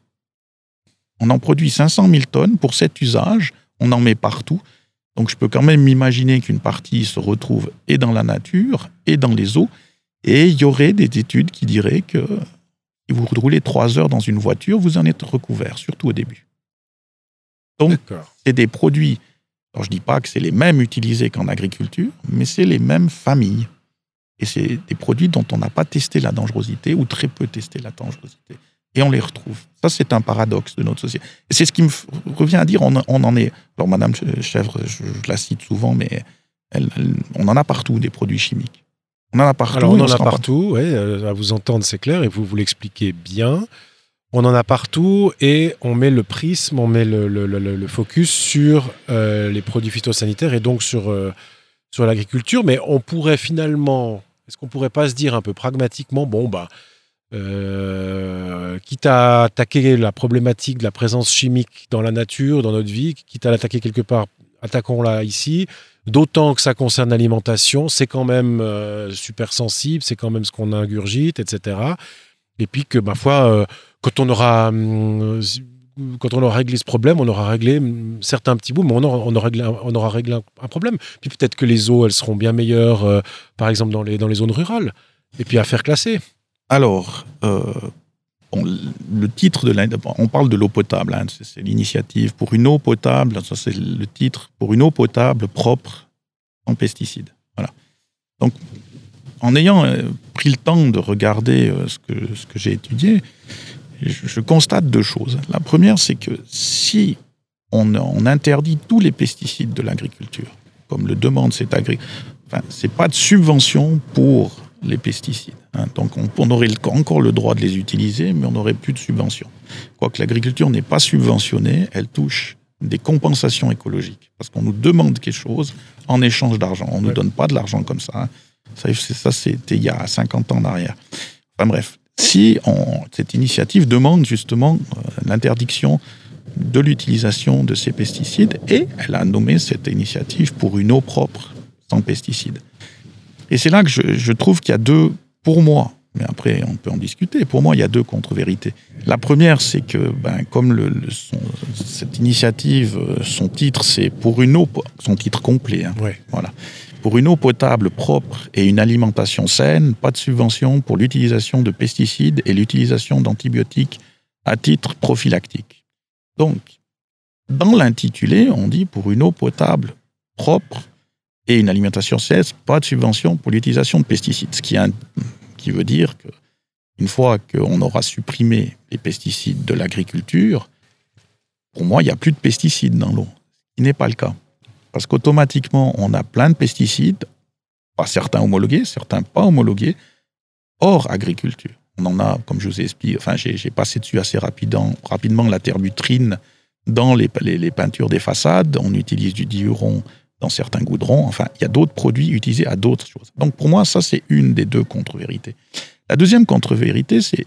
[SPEAKER 2] On en produit 500 000 tonnes pour cet usage, on en met partout. Donc je peux quand même m'imaginer qu'une partie se retrouve et dans la nature et dans les eaux. Et il y aurait des études qui diraient que si vous roulez trois heures dans une voiture, vous en êtes recouvert, surtout au début. Donc, c'est des produits. Alors, je ne dis pas que c'est les mêmes utilisés qu'en agriculture, mais c'est les mêmes familles. Et c'est des produits dont on n'a pas testé la dangerosité ou très peu testé la dangerosité. Et on les retrouve. Ça, c'est un paradoxe de notre société. C'est ce qui me revient à dire, on, en est. Alors, Madame Chèvre, je, la cite souvent, mais on en a partout des produits chimiques.
[SPEAKER 1] On en a partout. Alors, on en a partout, oui, euh, à vous entendre, c'est clair, et vous vous l'expliquez bien. On en a partout et on met le prisme, on met le, focus sur euh, les produits phytosanitaires et donc sur, euh, sur l'agriculture. Mais on pourrait finalement, est-ce qu'on pourrait pas se dire un peu pragmatiquement, bon, bah, quitte à attaquer la problématique de la présence chimique dans la nature, dans notre vie, quitte à l'attaquer quelque part, attaquons-la ici. D'autant que ça concerne l'alimentation, c'est quand même euh, super sensible, c'est quand même ce qu'on ingurgite, etc. Et puis que, ma foi, euh, quand on aura hum, quand on aura réglé ce problème, on aura réglé hum, certains petits bouts, mais on aura, réglé, on aura réglé un, problème. Puis peut-être que les eaux, elles seront bien meilleures, euh, par exemple, dans les, dans les zones rurales. Et puis à faire classer.
[SPEAKER 2] Alors, le titre de on parle de l'eau potable, hein, c'est l'initiative pour une eau potable, ça c'est le titre, pour une eau potable propre, sans pesticides. Voilà. Donc, en ayant euh, pris le temps de regarder euh, ce que, j'ai étudié, je, constate deux choses. La première, c'est que si on, interdit tous les pesticides de l'agriculture, comme le demande cette agriculture, enfin, c'est pas de subvention pour les pesticides. Hein. Donc on, aurait encore le droit de les utiliser, mais on n'aurait plus de subventions. quoique l'agriculture n'est pas subventionnée, elle touche des compensations écologiques. Parce qu'on nous demande quelque chose en échange d'argent. On ne nous donne pas de l'argent comme ça. Ça, ça c'était il y a 50 ans en arrière. Enfin bref, si on, cette initiative demande justement euh, l'interdiction de l'utilisation de ces pesticides et elle a nommé cette initiative pour une eau propre sans pesticides. Et c'est là que je, je trouve qu'il y a deux, pour moi, mais après on peut en discuter, pour moi il y a deux contre-vérités. La première, c'est que ben, comme le, cette initiative, euh, son titre c'est pour une eau, son titre complet, hein, voilà. Pour une eau potable propre et une alimentation saine, pas de subvention pour l'utilisation de pesticides et l'utilisation d'antibiotiques à titre prophylactique. Donc, dans l'intitulé, on dit pour une eau potable propre et une alimentation saine, pas de subvention pour l'utilisation de pesticides. Ce qui, veut dire que une fois qu'on aura supprimé les pesticides de l'agriculture, pour moi, il n'y a plus de pesticides dans l'eau. Ce qui n'est pas le cas. Parce qu'automatiquement, on a plein de pesticides, certains homologués, certains pas homologués, hors agriculture. On en a, comme je vous ai expliqué, enfin, j'ai passé dessus assez rapidement, rapidement la terbutrine dans les, les, peintures des façades. On utilise du diuron dans certains goudrons. Enfin, il y a d'autres produits utilisés à d'autres choses. Donc, pour moi, ça, c'est une des deux contre-vérités. La deuxième contre-vérité, c'est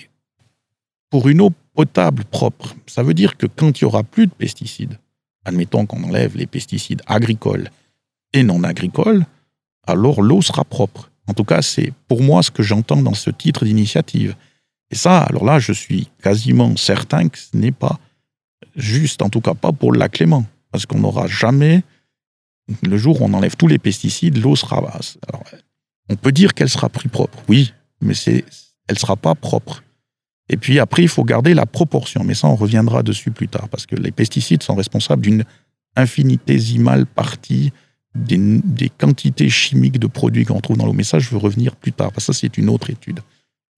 [SPEAKER 2] pour une eau potable propre. Ça veut dire que quand il y aura plus de pesticides, admettons qu'on enlève les pesticides agricoles et non agricoles, alors l'eau sera propre. En tout cas, c'est pour moi ce que j'entends dans ce titre d'initiative. Et ça, alors là, je suis quasiment certain que ce n'est pas juste, en tout cas pas pour la Clément, parce qu'on n'aura jamais, le jour où on enlève tous les pesticides, l'eau sera... Alors, on peut dire qu'elle sera plus propre, oui, mais c'est, elle sera pas propre. Et puis après, il faut garder la proportion. Mais ça, on reviendra dessus plus tard, parce que les pesticides sont responsables d'une infinitésimale partie des, quantités chimiques de produits qu'on trouve dans l'eau. Mais ça, je veux revenir plus tard, parce que ça, c'est une autre étude.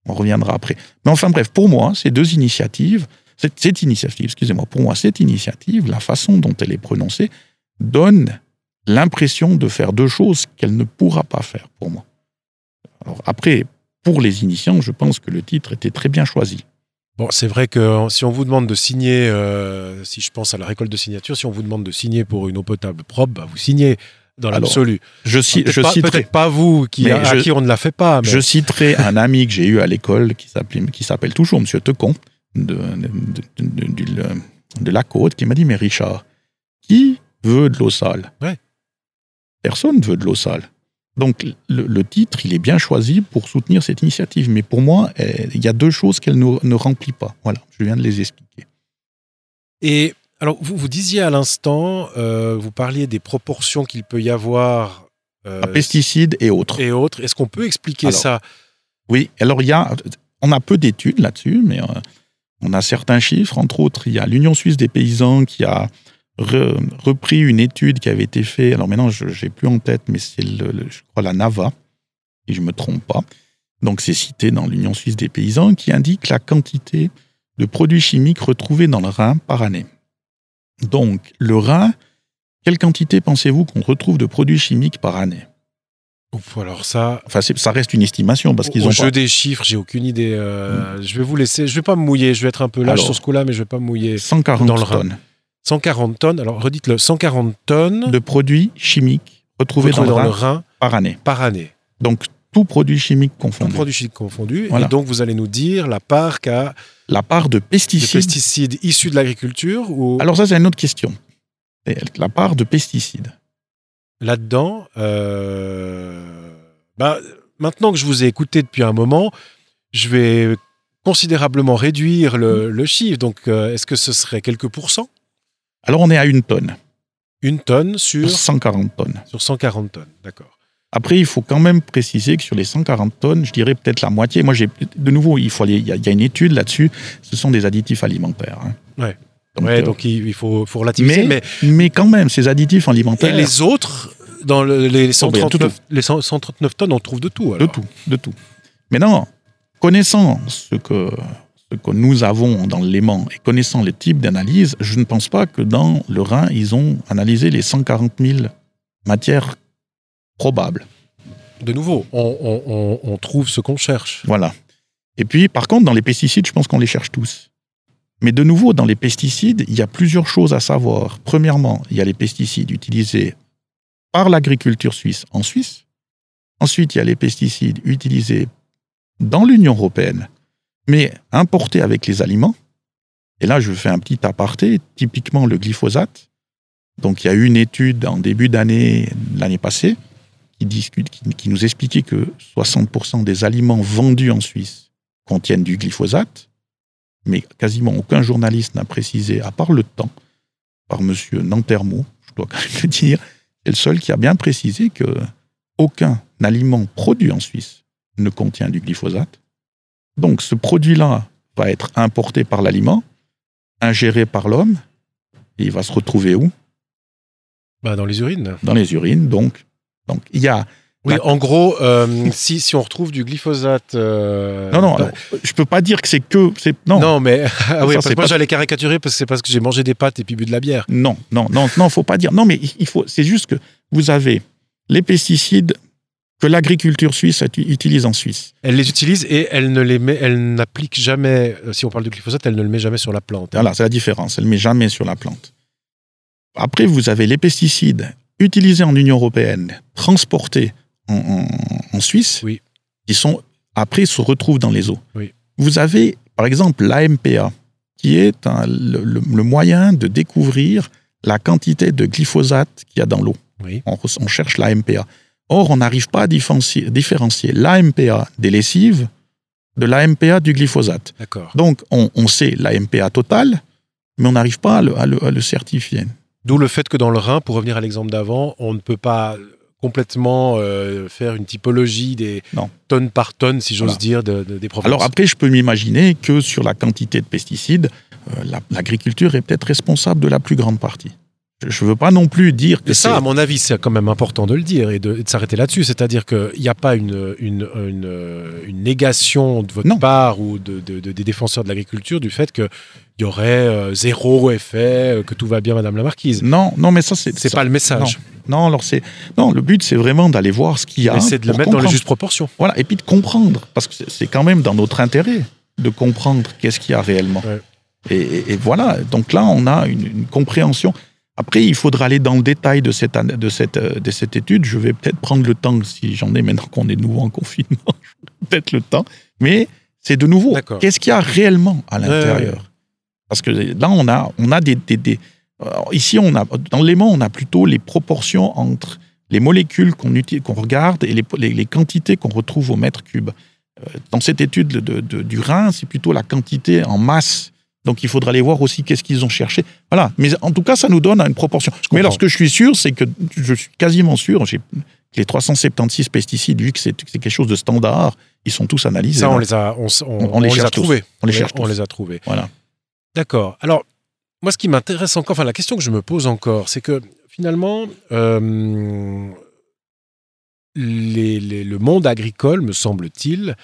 [SPEAKER 2] On reviendra après. Mais enfin bref, pour moi, ces deux initiatives, cette initiative, excusez-moi, pour moi, cette initiative, la façon dont elle est prononcée, donne l'impression de faire deux choses qu'elle ne pourra pas faire pour moi. Alors après, pour les initiants, je pense que le titre était très bien choisi.
[SPEAKER 1] Bon, c'est vrai que si on vous demande de signer, euh, si je pense à la récolte de signature, si on vous demande de signer pour une eau potable propre, bah, vous signez dans l'absolu.
[SPEAKER 2] Je, je pas,
[SPEAKER 1] citerai pas vous qui, à qui on ne la fait pas.
[SPEAKER 2] Je citerai un ami que j'ai eu à l'école qui s'appelle toujours Monsieur Tecon de, de, la côte qui m'a dit mais Richard, qui veut de l'eau sale?
[SPEAKER 1] Ouais.
[SPEAKER 2] Personne veut de l'eau sale. Donc le, titre, il est bien choisi pour soutenir cette initiative. Mais pour moi, il y a deux choses qu'elle ne, remplit pas. Voilà, je viens de les expliquer.
[SPEAKER 1] Et alors, vous, vous disiez à l'instant, euh, vous parliez des proportions qu'il peut y avoir.
[SPEAKER 2] Euh, à pesticides et autres.
[SPEAKER 1] Et autres. Est-ce qu'on peut expliquer ça?
[SPEAKER 2] Oui, alors il y a, on a peu d'études là-dessus, mais euh, on a certains chiffres. Entre autres, il y a l'Union suisse des paysans qui a repris une étude qui avait été faite, alors maintenant je n'ai plus en tête, mais c'est le, je crois la NAVA, si je ne me trompe pas. Donc c'est cité dans l'Union suisse des paysans qui indique la quantité de produits chimiques retrouvés dans le rein par année. Donc le rein, quelle quantité pensez-vous qu'on retrouve de produits chimiques par année?
[SPEAKER 1] Alors ça,
[SPEAKER 2] enfin ça reste une estimation parce qu'ils ont. Au
[SPEAKER 1] jeu des chiffres, j'ai aucune idée. Euh, hmm. Je vais vous laisser. Je vais pas me mouiller. Je vais être un peu lâche sur ce coup-là, mais je vais pas me mouiller.
[SPEAKER 2] 140
[SPEAKER 1] dans le
[SPEAKER 2] tonnes.
[SPEAKER 1] 140 tonnes, alors redites-le, 140 tonnes
[SPEAKER 2] de produits chimiques retrouvés, dans, le, rein par année.
[SPEAKER 1] Par année.
[SPEAKER 2] Donc tout produit chimique confondu.
[SPEAKER 1] Tout produit chimique confondu. Et donc vous allez nous dire la part qu'a
[SPEAKER 2] la part de pesticides,
[SPEAKER 1] de pesticides issus de l'agriculture ou
[SPEAKER 2] alors ça c'est une autre question. La part de pesticides.
[SPEAKER 1] Là-dedans, euh, bah, maintenant que je vous ai écouté depuis un moment, je vais considérablement réduire le, chiffre. Donc, euh, est-ce que ce serait quelques pourcents?
[SPEAKER 2] Alors on est à une tonne.
[SPEAKER 1] Une tonne sur
[SPEAKER 2] 140 tonnes.
[SPEAKER 1] Sur 140 tonnes, d'accord.
[SPEAKER 2] Après, il faut quand même préciser que sur les 140 tonnes, je dirais peut-être la moitié. Moi, j'ai de nouveau, il faut il y, a une étude là-dessus. Ce sont des additifs alimentaires. Hein.
[SPEAKER 1] Ouais. Donc, ouais, euh, donc il, faut, faut relativiser.
[SPEAKER 2] Mais, mais, quand même, ces additifs alimentaires.
[SPEAKER 1] Et les autres, dans les, 139, les 139 tonnes, on trouve de tout.
[SPEAKER 2] De tout, de tout. Maintenant, connaissant ce que que nous avons dans l'aimant et connaissant les types d'analyse, je ne pense pas que dans le Rhin, ils ont analysé les 140 000 matières probables.
[SPEAKER 1] De nouveau, on, trouve ce qu'on cherche.
[SPEAKER 2] Voilà. Et puis, par contre, dans les pesticides, je pense qu'on les cherche tous. Mais de nouveau, dans les pesticides, il y a plusieurs choses à savoir. Premièrement, il y a les pesticides utilisés par l'agriculture suisse en Suisse. Ensuite, il y a les pesticides utilisés dans l'Union européenne, mais importés avec les aliments. Et là, je fais un petit aparté, typiquement le glyphosate. Donc, il y a eu une étude en début d'année, l'année passée, qui, discute, qui, nous expliquait que 60% des aliments vendus en Suisse contiennent du glyphosate, mais quasiment aucun journaliste n'a précisé, à part le temps, par M. Nantermo, je dois quand même le dire, c'est le seul qui a bien précisé que aucun aliment produit en Suisse ne contient du glyphosate. Donc ce produit-là va être importé par l'aliment, ingéré par l'homme, et il va se retrouver où?
[SPEAKER 1] Bah, Dans les urines.
[SPEAKER 2] Dans les urines, donc. Donc il y a
[SPEAKER 1] oui, en gros, euh, si, si on retrouve du glyphosate.
[SPEAKER 2] Euh, non, non, je peux pas dire que c'est que.
[SPEAKER 1] Non. non, mais. Ah oui, parce que moi j'allais caricaturer parce que c'est parce que j'ai mangé des pâtes et puis bu de la bière.
[SPEAKER 2] Non, non, non, non, faut pas dire. Non, mais il faut. C'est juste que vous avez les pesticides que l'agriculture suisse utilise en Suisse.
[SPEAKER 1] Elle les utilise et elle ne les met, elle n'applique jamais. Euh, si on parle de glyphosate, elle ne le met jamais sur la plante.
[SPEAKER 2] Voilà, c'est la différence. Elle ne met jamais sur la plante. Après, vous avez les pesticides utilisés en Union européenne, transportés en, Suisse,
[SPEAKER 1] oui.
[SPEAKER 2] qui sont après se retrouvent dans les eaux.
[SPEAKER 1] Oui.
[SPEAKER 2] Vous avez, par exemple, l'AMPA, qui est le, moyen de découvrir la quantité de glyphosate qu'il y a dans l'eau.
[SPEAKER 1] Oui.
[SPEAKER 2] On, on, cherche l'AMPA. Or, on n'arrive pas à différencier, différencier l'AMPA des lessives de l'AMPA du glyphosate. Donc, on, sait l'AMPA total, mais on n'arrive pas à le, à le certifier.
[SPEAKER 1] D'où le fait que dans le Rhin, pour revenir à l'exemple d'avant, on ne peut pas complètement euh, faire une typologie des tonnes par tonne, si j'ose dire, de, des provinces.
[SPEAKER 2] Alors après, je peux m'imaginer que sur la quantité de pesticides, euh, l'agriculture est peut-être responsable de la plus grande partie. Je ne veux pas non plus dire que
[SPEAKER 1] ça, à mon avis, c'est quand même important de le dire et de, s'arrêter là-dessus. C'est-à-dire qu'il n'y a pas une, une, une, négation de votre part ou de, des défenseurs de l'agriculture du fait qu'il y aurait euh, zéro effet, que tout va bien, Madame la Marquise.
[SPEAKER 2] Non, non, mais ça, c'est.
[SPEAKER 1] C'est pas le message.
[SPEAKER 2] Non, alors c'est non. Le but, c'est vraiment d'aller voir ce qu'il y a.
[SPEAKER 1] c'est de le mettre dans les justes proportions.
[SPEAKER 2] Voilà, et puis de comprendre, parce que c'est quand même dans notre intérêt de comprendre qu'est-ce qu'il y a réellement. Et, voilà. Donc là, on a une, compréhension. Après, il faudra aller dans le détail de cette, de cette, euh, de cette étude. Je vais peut-être prendre le temps, si j'en ai maintenant qu'on est nouveau en confinement, peut-être le temps. Mais c'est de nouveau, qu'est-ce qu'il y a réellement à l'intérieur? Parce que là, on a, on a des, des ici, on a, dans l'aimant, on a plutôt les proportions entre les molécules qu'on qu'on regarde et les, les, quantités qu'on retrouve au mètre cube. Euh, dans cette étude de, du Rhin, c'est plutôt la quantité en masse. Donc il faudra aller voir aussi qu'est-ce qu'ils ont cherché. Voilà. Mais en tout cas, ça nous donne une proportion. Mais alors, ce que je suis sûr, c'est que je suis quasiment sûr, les 376 pesticides, vu que c'est quelque chose de standard, ils sont tous analysés.
[SPEAKER 1] Ça, on les a, on, les, a trouvés.
[SPEAKER 2] On les cherche
[SPEAKER 1] On les a trouvés.
[SPEAKER 2] Voilà.
[SPEAKER 1] D'accord. Alors, moi, ce qui m'intéresse encore, enfin, la question que je me pose encore, c'est que finalement, euh, le monde agricole, me semble-t-il,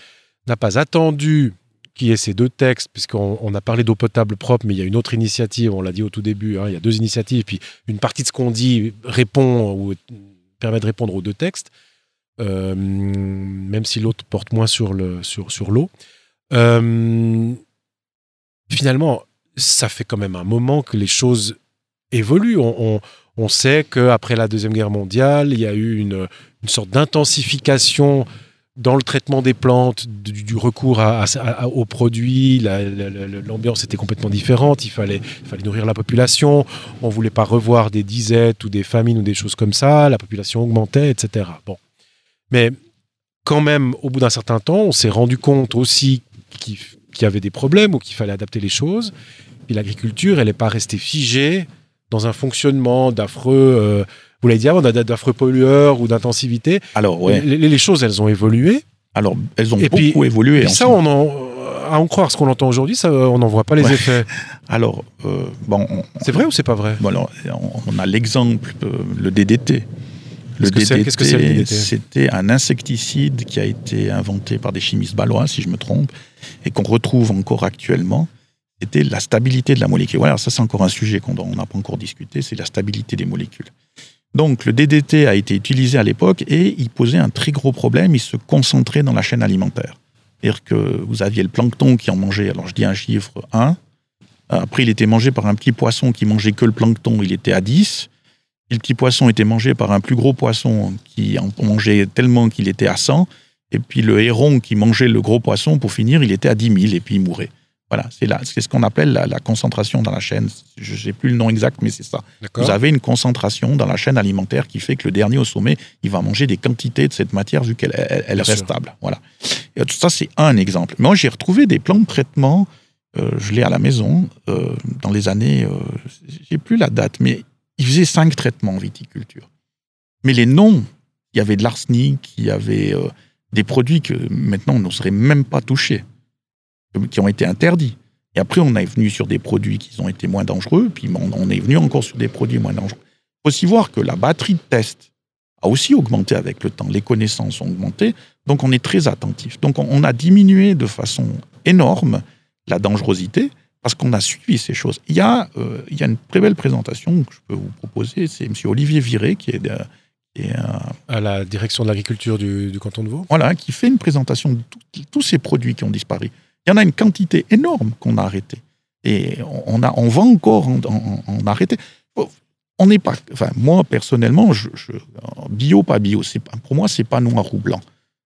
[SPEAKER 1] n'a pas attendu qu'il y ait ces deux textes, puisqu'on a parlé d'eau potable propre, mais il y a une autre initiative, on l'a dit au tout début, hein, il y a deux initiatives, puis une partie de ce qu'on dit répond ou permet de répondre aux deux textes, euh, même si l'autre porte moins sur l'eau. Sur, sur euh, finalement, ça fait quand même un moment que les choses évoluent. On, sait qu'après la Deuxième Guerre mondiale, il y a eu une, sorte d'intensification dans le traitement des plantes, du, recours aux produits, l'ambiance était complètement différente, il fallait, nourrir la population, on ne voulait pas revoir des disettes ou des famines ou des choses comme ça, la population augmentait, etc. Bon. Mais quand même, au bout d'un certain temps, on s'est rendu compte aussi qu'il y avait des problèmes ou qu'il fallait adapter les choses. Puis l'agriculture, elle n'est pas restée figée dans un fonctionnement d'affreux, euh, vous l'avez dit avant, d'affreux pollueurs ou d'intensivité.
[SPEAKER 2] Alors, ouais.
[SPEAKER 1] Les, choses, elles ont évolué.
[SPEAKER 2] Alors, elles ont beaucoup évolué.
[SPEAKER 1] Et ça, on en, à en croire ce qu'on entend aujourd'hui, ça, on n'en voit pas les effets.
[SPEAKER 2] Alors, euh, bon.
[SPEAKER 1] C'est vrai ou c'est pas vrai?
[SPEAKER 2] Bon, alors, On a l'exemple, le DDT.
[SPEAKER 1] Le Qu'est-ce que c'est? Le DDT
[SPEAKER 2] C'était un insecticide qui a été inventé par des chimistes balois, si je me trompe, et qu'on retrouve encore actuellement c'était la stabilité de la molécule. Voilà, ça c'est encore un sujet qu'on n'a pas encore discuté, c'est la stabilité des molécules. Donc le DDT a été utilisé à l'époque et il posait un très gros problème, il se concentrait dans la chaîne alimentaire. C'est-à-dire que vous aviez le plancton qui en mangeait, alors je dis un chiffre 1, Après, il était mangé par un petit poisson qui mangeait que le plancton, il était à 10. Et le petit poisson était mangé par un plus gros poisson qui en mangeait tellement qu'il était à 100. Et puis le héron qui mangeait le gros poisson, pour finir, il était à 10 000 et puis il mourait. Voilà, c'est là, c'est ce qu'on appelle la, concentration dans la chaîne. Je sais plus le nom exact, mais c'est ça. Vous avez une concentration dans la chaîne alimentaire qui fait que le dernier au sommet, il va manger des quantités de cette matière vu qu'elle elle, reste stable. Voilà. Et ça, c'est un exemple. Moi, j'ai retrouvé des plans de traitement. Euh, je l'ai à la maison euh, dans les années. Euh, j'ai plus la date, mais il faisait cinq traitements en viticulture. Mais les noms, il y avait de l'arsenic, il y avait euh, des produits que maintenant on n'oserait même pas toucher qui ont été interdits. Et après, on est venu sur des produits qui ont été moins dangereux, puis on est venu encore sur des produits moins dangereux. Il faut aussi voir que la batterie de test a aussi augmenté avec le temps, les connaissances ont augmenté, donc on est très attentif. Donc on a diminué de façon énorme la dangerosité parce qu'on a suivi ces choses. Il y, a, euh, il y a une très belle présentation que je peux vous proposer, c'est M. Olivier Viré qui est,
[SPEAKER 1] à la direction de l'agriculture du, canton de Vaud.
[SPEAKER 2] Voilà, qui fait une présentation de tous ces produits qui ont disparu. Il y en a une quantité énorme qu'on a arrêté. Et on, a, on va encore en, arrêter. On n'est pas. Enfin, moi, personnellement, je, bio, pas bio, pas, pour moi, c'est pas noir ou blanc.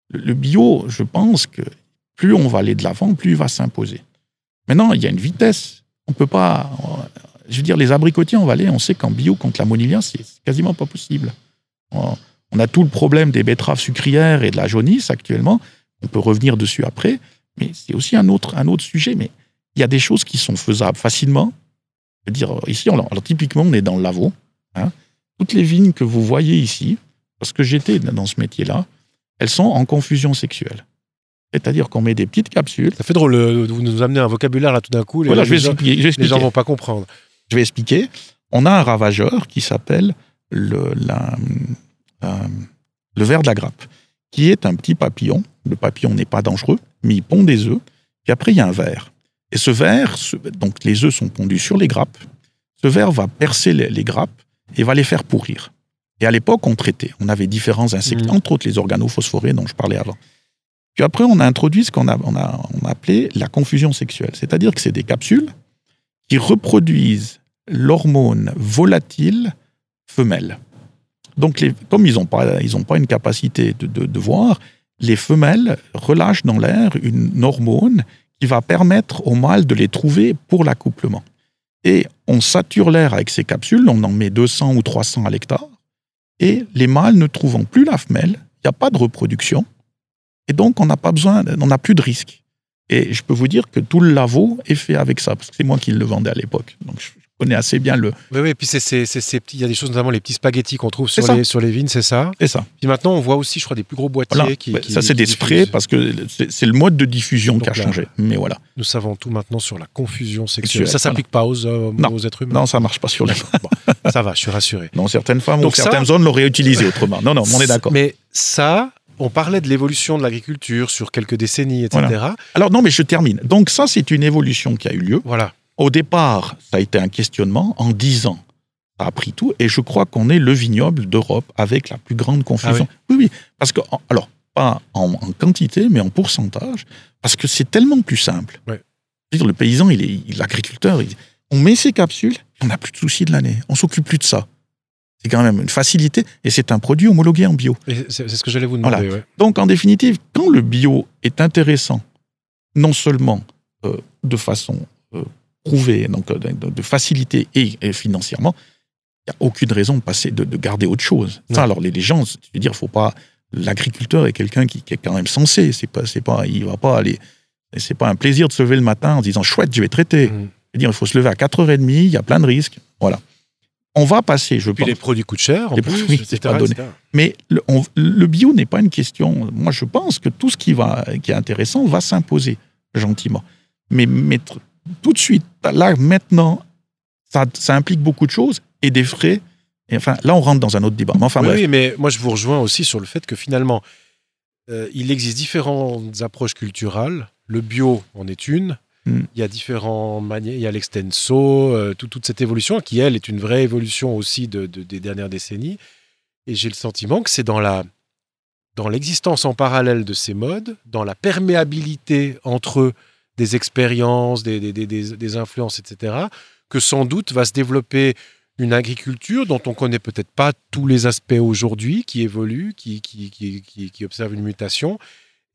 [SPEAKER 2] Le, bio, je pense que plus on va aller de l'avant, plus il va s'imposer. Maintenant, il y a une vitesse. On peut pas. Je veux dire, les abricotiers en vallée, on sait qu'en bio, contre la monilia, c'est quasiment pas possible. On a tout le problème des betteraves sucrières et de la jaunisse actuellement. On peut revenir dessus après. Mais c'est aussi un autre, un autre sujet. Mais il y a des choses qui sont faisables facilement. Je veux dire, ici, alors, typiquement, on est dans le Lavaux. Hein. Toutes les vignes que vous voyez ici, parce que j'étais dans ce métier-là, elles sont en confusion sexuelle. C'est-à-dire qu'on met des petites capsules.
[SPEAKER 1] Ça fait drôle, vous nous amenez un vocabulaire là tout d'un coup. Les,
[SPEAKER 2] voilà, je vais expliquer,
[SPEAKER 1] les gens vont pas comprendre.
[SPEAKER 2] Je vais expliquer. On a un ravageur qui s'appelle le, la, euh, le ver de la grappe, qui est un petit papillon. Le papillon n'est pas dangereux, mais il pond des œufs. Et après, il y a un ver. Et ce ver, donc les œufs sont pondus sur les grappes. Ce ver va percer les, grappes et va les faire pourrir. Et à l'époque, on traitait. On avait différents insectes, mmh. entre autres les organophosphorés dont je parlais avant. Puis après, on a introduit ce qu'on a, on a, on a appelé la confusion sexuelle. C'est-à-dire que c'est des capsules qui reproduisent l'hormone volatile femelle. Donc, comme ils n'ont pas, pas une capacité de, voir, les femelles relâchent dans l'air une hormone qui va permettre aux mâles de les trouver pour l'accouplement. Et on sature l'air avec ces capsules, on en met 200 ou 300 à l'hectare, et les mâles ne trouvant plus la femelle, il n'y a pas de reproduction, et donc on n'a pas besoin, on n'a plus de risque. Et je peux vous dire que tout le lavo est fait avec ça, parce que c'est moi qui le vendais à l'époque. Connais assez bien le.
[SPEAKER 1] Oui, oui, et puis il y a des choses, notamment les petits spaghettis qu'on trouve sur les, sur les vignes, c'est ça
[SPEAKER 2] C'est ça.
[SPEAKER 1] Puis maintenant, on voit aussi, je crois, des plus gros boîtiers qui,
[SPEAKER 2] Ça, c'est des sprays parce que c'est, le mode de diffusion qui a changé. Mais voilà.
[SPEAKER 1] Nous savons tout maintenant sur la confusion sexuelle. ça s'applique pas aux, aux, êtres humains
[SPEAKER 2] Non, ça marche pas sur les
[SPEAKER 1] Ça va, je suis rassuré.
[SPEAKER 2] Dans certaines femmes ou certaines zones l'auraient utilisé autrement. Non, non, on est d'accord.
[SPEAKER 1] Mais ça, on parlait de l'évolution de l'agriculture sur quelques décennies, etc.
[SPEAKER 2] Alors non, mais je termine. Donc ça, c'est une évolution qui a eu lieu.
[SPEAKER 1] Voilà.
[SPEAKER 2] Au départ, ça a été un questionnement. En dix ans, ça a pris tout. Et je crois qu'on est le vignoble d'Europe avec la plus grande confusion. Ah oui, oui, Parce que, alors, pas en, quantité, mais en pourcentage. Parce que c'est tellement plus simple. Le paysan, il est l'agriculteur. On met ses capsules, on n'a plus de soucis de l'année. On s'occupe plus de ça. C'est quand même une facilité et c'est un produit homologué en bio.
[SPEAKER 1] C'est ce que j'allais vous demander.
[SPEAKER 2] Donc en définitive, quand le bio est intéressant, non seulement euh, de façon euh, donc euh, de, facilité et, financièrement, il n'y a aucune raison de passer, de, garder autre chose. Ça, alors les, gens, je veux dire, faut pas. L'agriculteur est quelqu'un qui, est quand même sensé. C'est pas, c'est pas, il va pas aller. C'est pas un plaisir de se lever le matin en disant chouette, je vais traiter. Mmh. dire, il faut se lever à 4h30, il y a plein de risques. Voilà on va passer, je
[SPEAKER 1] Puis les produits coûtent cher, en plus, etc.,
[SPEAKER 2] Mais le, bio n'est pas une question. Moi, je pense que tout ce qui, va, qui est intéressant va s'imposer gentiment. Mais mettre tout de suite, là, maintenant, ça, implique beaucoup de choses et des frais. Et enfin, là, on rentre dans un autre débat. Mais enfin,
[SPEAKER 1] oui, mais moi, je vous rejoins aussi sur le fait que finalement, euh, il existe différentes approches culturelles. Le bio en est une, Mm. Il y a différents manières. Il y a l'extenso, euh, toute cette évolution qui, elle, est une vraie évolution aussi de, des dernières décennies. Et j'ai le sentiment que c'est dans la dans l'existence en parallèle de ces modes, dans la perméabilité entre eux des expériences, des, des, des, des, influences, etc., que sans doute va se développer une agriculture dont on connaît peut-être pas tous les aspects aujourd'hui, qui évolue, qui, qui, qui, qui, observe une mutation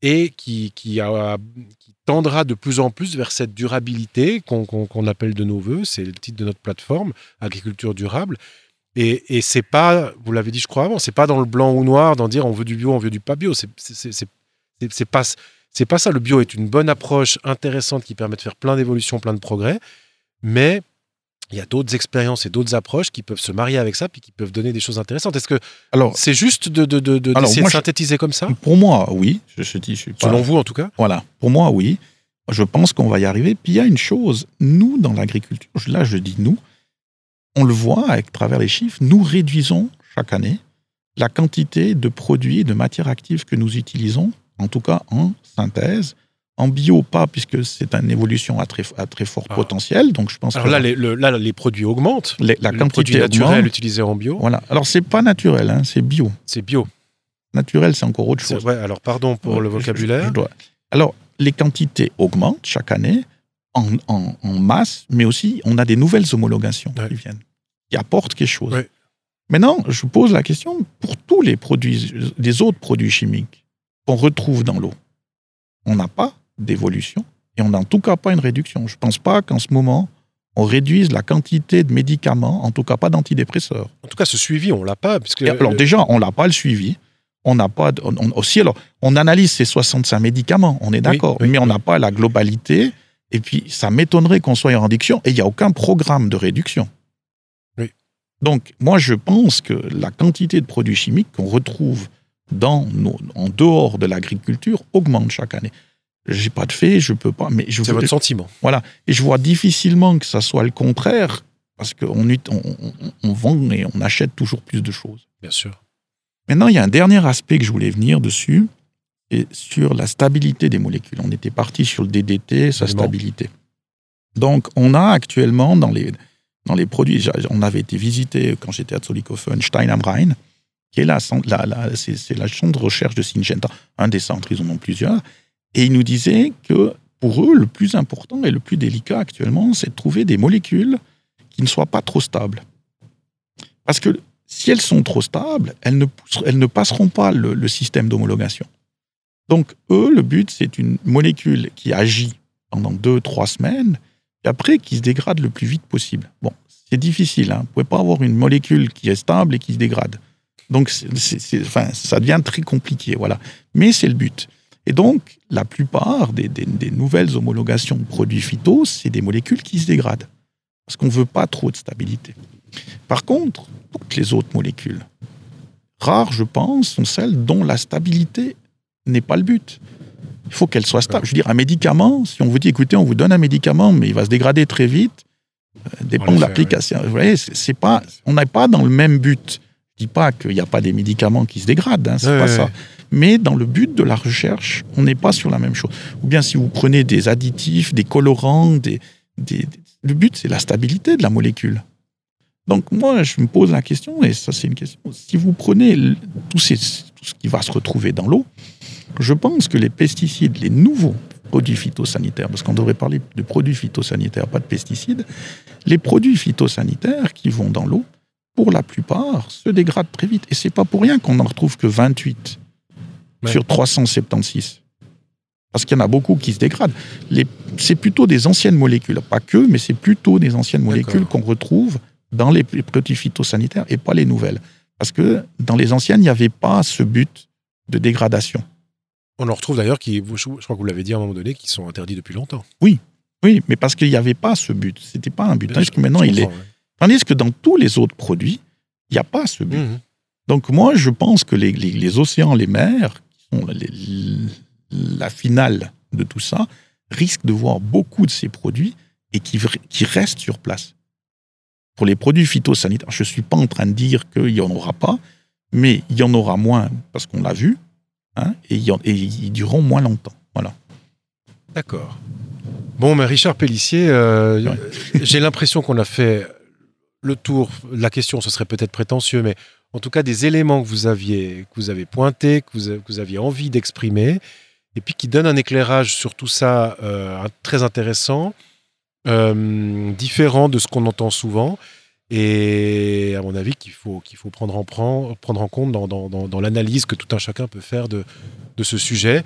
[SPEAKER 1] et qui, qui, tendra de plus en plus vers cette durabilité qu'on appelle de nos voeux. C'est le titre de notre plateforme, agriculture durable. Et, et c'est pas, vous l'avez dit, je crois avant, c'est pas dans le blanc ou noir d'en dire on veut du bio, on veut du pas bio. C'est pas c'est pas ça. Le bio est une bonne approche intéressante qui permet de faire plein d'évolutions, plein de progrès, mais il y a d'autres expériences et d'autres approches qui peuvent se marier avec ça puis qui peuvent donner des choses intéressantes. Est-ce que alors c'est juste de, de, de, de synthétiser comme ça?
[SPEAKER 2] Pour moi, oui. Je, dis, je suis
[SPEAKER 1] pas... Selon vous, en tout cas?
[SPEAKER 2] Voilà. Pour moi, oui. Je pense qu'on va y arriver. Puis il y a une chose, nous, dans l'agriculture, là je dis nous, on le voit à travers les chiffres, nous réduisons chaque année la quantité de produits et de matières actives que nous utilisons, en tout cas en synthèse, en bio, pas, puisque c'est une évolution à très, à très fort ah. potentiel. Donc, je pense
[SPEAKER 1] Alors là, les, là, les produits augmentent.
[SPEAKER 2] la
[SPEAKER 1] le naturel utilisé en bio.
[SPEAKER 2] Voilà. Alors, c'est pas naturel, hein, c'est bio.
[SPEAKER 1] C'est bio.
[SPEAKER 2] Naturel, c'est encore autre chose.
[SPEAKER 1] Ouais, alors, pardon pour le vocabulaire.
[SPEAKER 2] Alors, les quantités augmentent chaque année en, en, masse, mais aussi, on a des nouvelles homologations qui viennent, qui apportent quelque chose. Maintenant, je pose la question pour tous les produits, les autres produits chimiques qu'on retrouve dans l'eau. On n'a pas d'évolution et on n'a en tout cas pas une réduction. Je ne pense pas qu'en ce moment, on réduise la quantité de médicaments, en tout cas pas d'antidépresseurs.
[SPEAKER 1] En tout cas, ce suivi, on l'a pas. Puisque...
[SPEAKER 2] alors déjà, on l'a pas le suivi. On n'a pas aussi alors on analyse ces 65 médicaments, on est d'accord, mais on n'a pas la globalité. Et puis ça m'étonnerait qu'on soit en réduction et il n'y a aucun programme de réduction. Donc moi je pense que la quantité de produits chimiques qu'on retrouve dans nos, en dehors de l'agriculture augmente chaque année j'ai pas de fait, je peux pas. Mais
[SPEAKER 1] c'est votre sentiment.
[SPEAKER 2] Voilà. Et je vois difficilement que ça soit le contraire, parce qu'on on, on, vend et on achète toujours plus de choses.
[SPEAKER 1] Bien sûr.
[SPEAKER 2] Maintenant, il y a un dernier aspect que je voulais venir dessus, et sur la stabilité des molécules. On était parti sur le DDT, sa stabilité. Donc, on a actuellement dans les, dans les produits, on avait été visité quand j'étais à Zollikofen, Stein am Rhein, qui est la c'est la chambre de recherche de Syngenta, un des centres, ils en ont plusieurs. Et il nous disait que pour eux, le plus important et le plus délicat actuellement, c'est de trouver des molécules qui ne soient pas trop stables. Parce que si elles sont trop stables, elles ne, elles ne passeront pas le, système d'homologation. Donc, eux, le but, c'est une molécule qui agit pendant deux, trois semaines, et après qui se dégrade le plus vite possible. Bon, c'est difficile, hein. vous ne pouvez pas avoir une molécule qui est stable et qui se dégrade. Donc, enfin, ça devient très compliqué, voilà. Mais c'est le but. Et donc, la plupart des, nouvelles homologations de produits phyto, c'est des molécules qui se dégradent. Parce qu'on ne veut pas trop de stabilité. Par contre, toutes les autres molécules, rares, je pense, sont celles dont la stabilité n'est pas le but. Il faut qu'elle soit stable. Je veux dire, un médicament, si on vous dit, écoutez, on vous donne un médicament, mais il va se dégrader très vite, euh, dépend de l'application. Vous voyez, c'est pas, on n'est pas dans le même but. Dis pas qu'il n'y a pas des médicaments qui se dégradent, hein, c'est pas ça mais dans le but de la recherche, on n'est pas sur la même chose. Ou bien si vous prenez des additifs, des colorants, des, le but c'est la stabilité de la molécule. Donc moi, je me pose la question, et ça c'est une question, si vous prenez tout, ce qui va se retrouver dans l'eau, je pense que les pesticides, les nouveaux produits phytosanitaires, parce qu'on devrait parler de produits phytosanitaires, pas de pesticides, les produits phytosanitaires qui vont dans l'eau, pour la plupart, se dégradent très vite. Et c'est pas pour rien qu'on n'en retrouve que 28 sur 376. Parce qu'il y en a beaucoup qui se dégradent. C'est plutôt des anciennes molécules, pas que, mais c'est plutôt des anciennes molécules qu'on retrouve dans les produits phytosanitaires et pas les nouvelles. Parce que dans les anciennes, il n'y avait pas ce but de dégradation.
[SPEAKER 1] On en retrouve d'ailleurs qui, je crois que vous l'avez dit à un moment donné, qui sont interdits depuis longtemps.
[SPEAKER 2] Oui, oui, mais parce qu'il n'y avait pas ce but. C'était pas un but. Que maintenant, il est. Tandis que dans tous les autres produits, il n'y a pas ce but. Mmh. Donc moi, je pense que les, les océans, les mers, la finale de tout ça, risque de voir beaucoup de ces produits et qui, qui restent sur place. Pour les produits phytosanitaires, je ne suis pas en train de dire qu'il n'y en aura pas, mais il y en aura moins parce qu'on l'a vu, hein, et, ils dureront moins longtemps. Voilà.
[SPEAKER 1] D'accord. Bon, mais Richard Pellissier, euh, j'ai l'impression qu'on a fait le tour. La question, ce serait peut-être prétentieux, mais en tout cas des éléments que vous aviez, que vous avez pointés, que vous, aviez envie d'exprimer. et puis qui donne un éclairage sur tout ça très intéressant, différent de ce qu'on entend souvent et à mon avis qu'il faut, faut prendre, en, prendre en compte dans, dans, dans, l'analyse que tout un chacun peut faire de, de ce sujet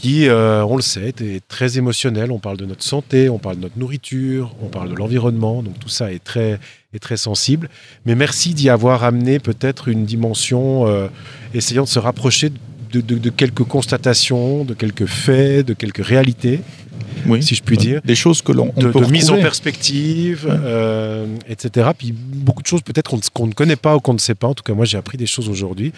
[SPEAKER 1] qui, euh, on le sait, est très émotionnel. On parle de notre santé, on parle de notre nourriture, on parle de l'environnement, donc tout ça est très, est très sensible. Mais merci d'y avoir amené peut-être une dimension, euh, essayant de se rapprocher de, de, de, quelques constatations, de quelques faits, de quelques réalités oui, si je puis dire.
[SPEAKER 2] Des choses que l'on
[SPEAKER 1] de, mise en perspective, euh, etc. Puis beaucoup de choses peut-être qu'on ne connaît pas ou qu'on ne sait pas. En tout cas, moi, j'ai appris des choses aujourd'hui.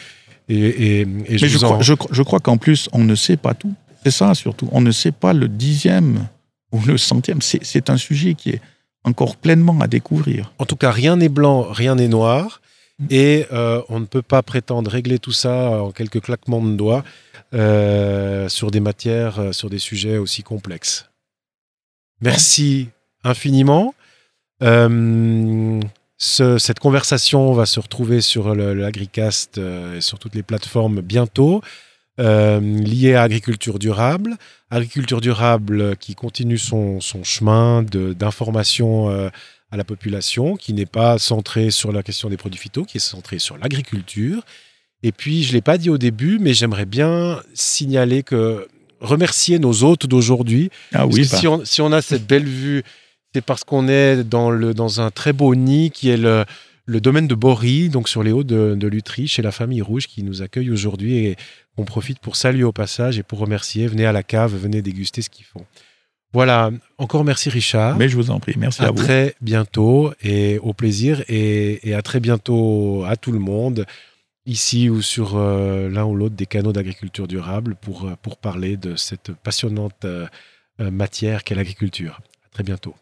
[SPEAKER 1] Et,
[SPEAKER 2] je, je, crois, je, crois qu'en plus, on ne sait pas tout. C'est ça surtout. On ne sait pas le dixième ou le centième. C'est un sujet qui est encore pleinement à découvrir.
[SPEAKER 1] En tout cas, rien n'est blanc, rien n'est noir. Et euh, on ne peut pas prétendre régler tout ça en quelques claquements de doigts euh, sur des matières, sur des sujets aussi complexes. Merci infiniment. Euh, cette conversation va se retrouver sur l'Agricast euh, et sur toutes les plateformes bientôt, euh, liée à agriculture durable. Agriculture durable qui continue son, son chemin d'information à la population, qui n'est pas centrée sur la question des produits phyto, qui est centrée sur l'agriculture. Et puis, je ne l'ai pas dit au début, mais j'aimerais bien signaler que remercier nos hôtes d'aujourd'hui.
[SPEAKER 2] Ah oui,
[SPEAKER 1] si, on, si, on, a cette belle vue, c'est parce qu'on est dans, le, dans un très beau nid qui est le, le domaine de Bory, donc sur les hauts de, de Lutry, chez la famille Rouge qui nous accueille aujourd'hui et on profite pour saluer au passage et pour remercier. Venez à la cave, venez déguster ce qu'ils font. Voilà, encore merci Richard.
[SPEAKER 2] Mais je vous en prie, merci à, à
[SPEAKER 1] vous. très bientôt et au plaisir et, et à très bientôt à tout le monde ici ou sur euh, l'un ou l'autre des canaux d'agriculture durable pour, euh, pour parler de cette passionnante euh, matière qu'est l'agriculture. À très bientôt.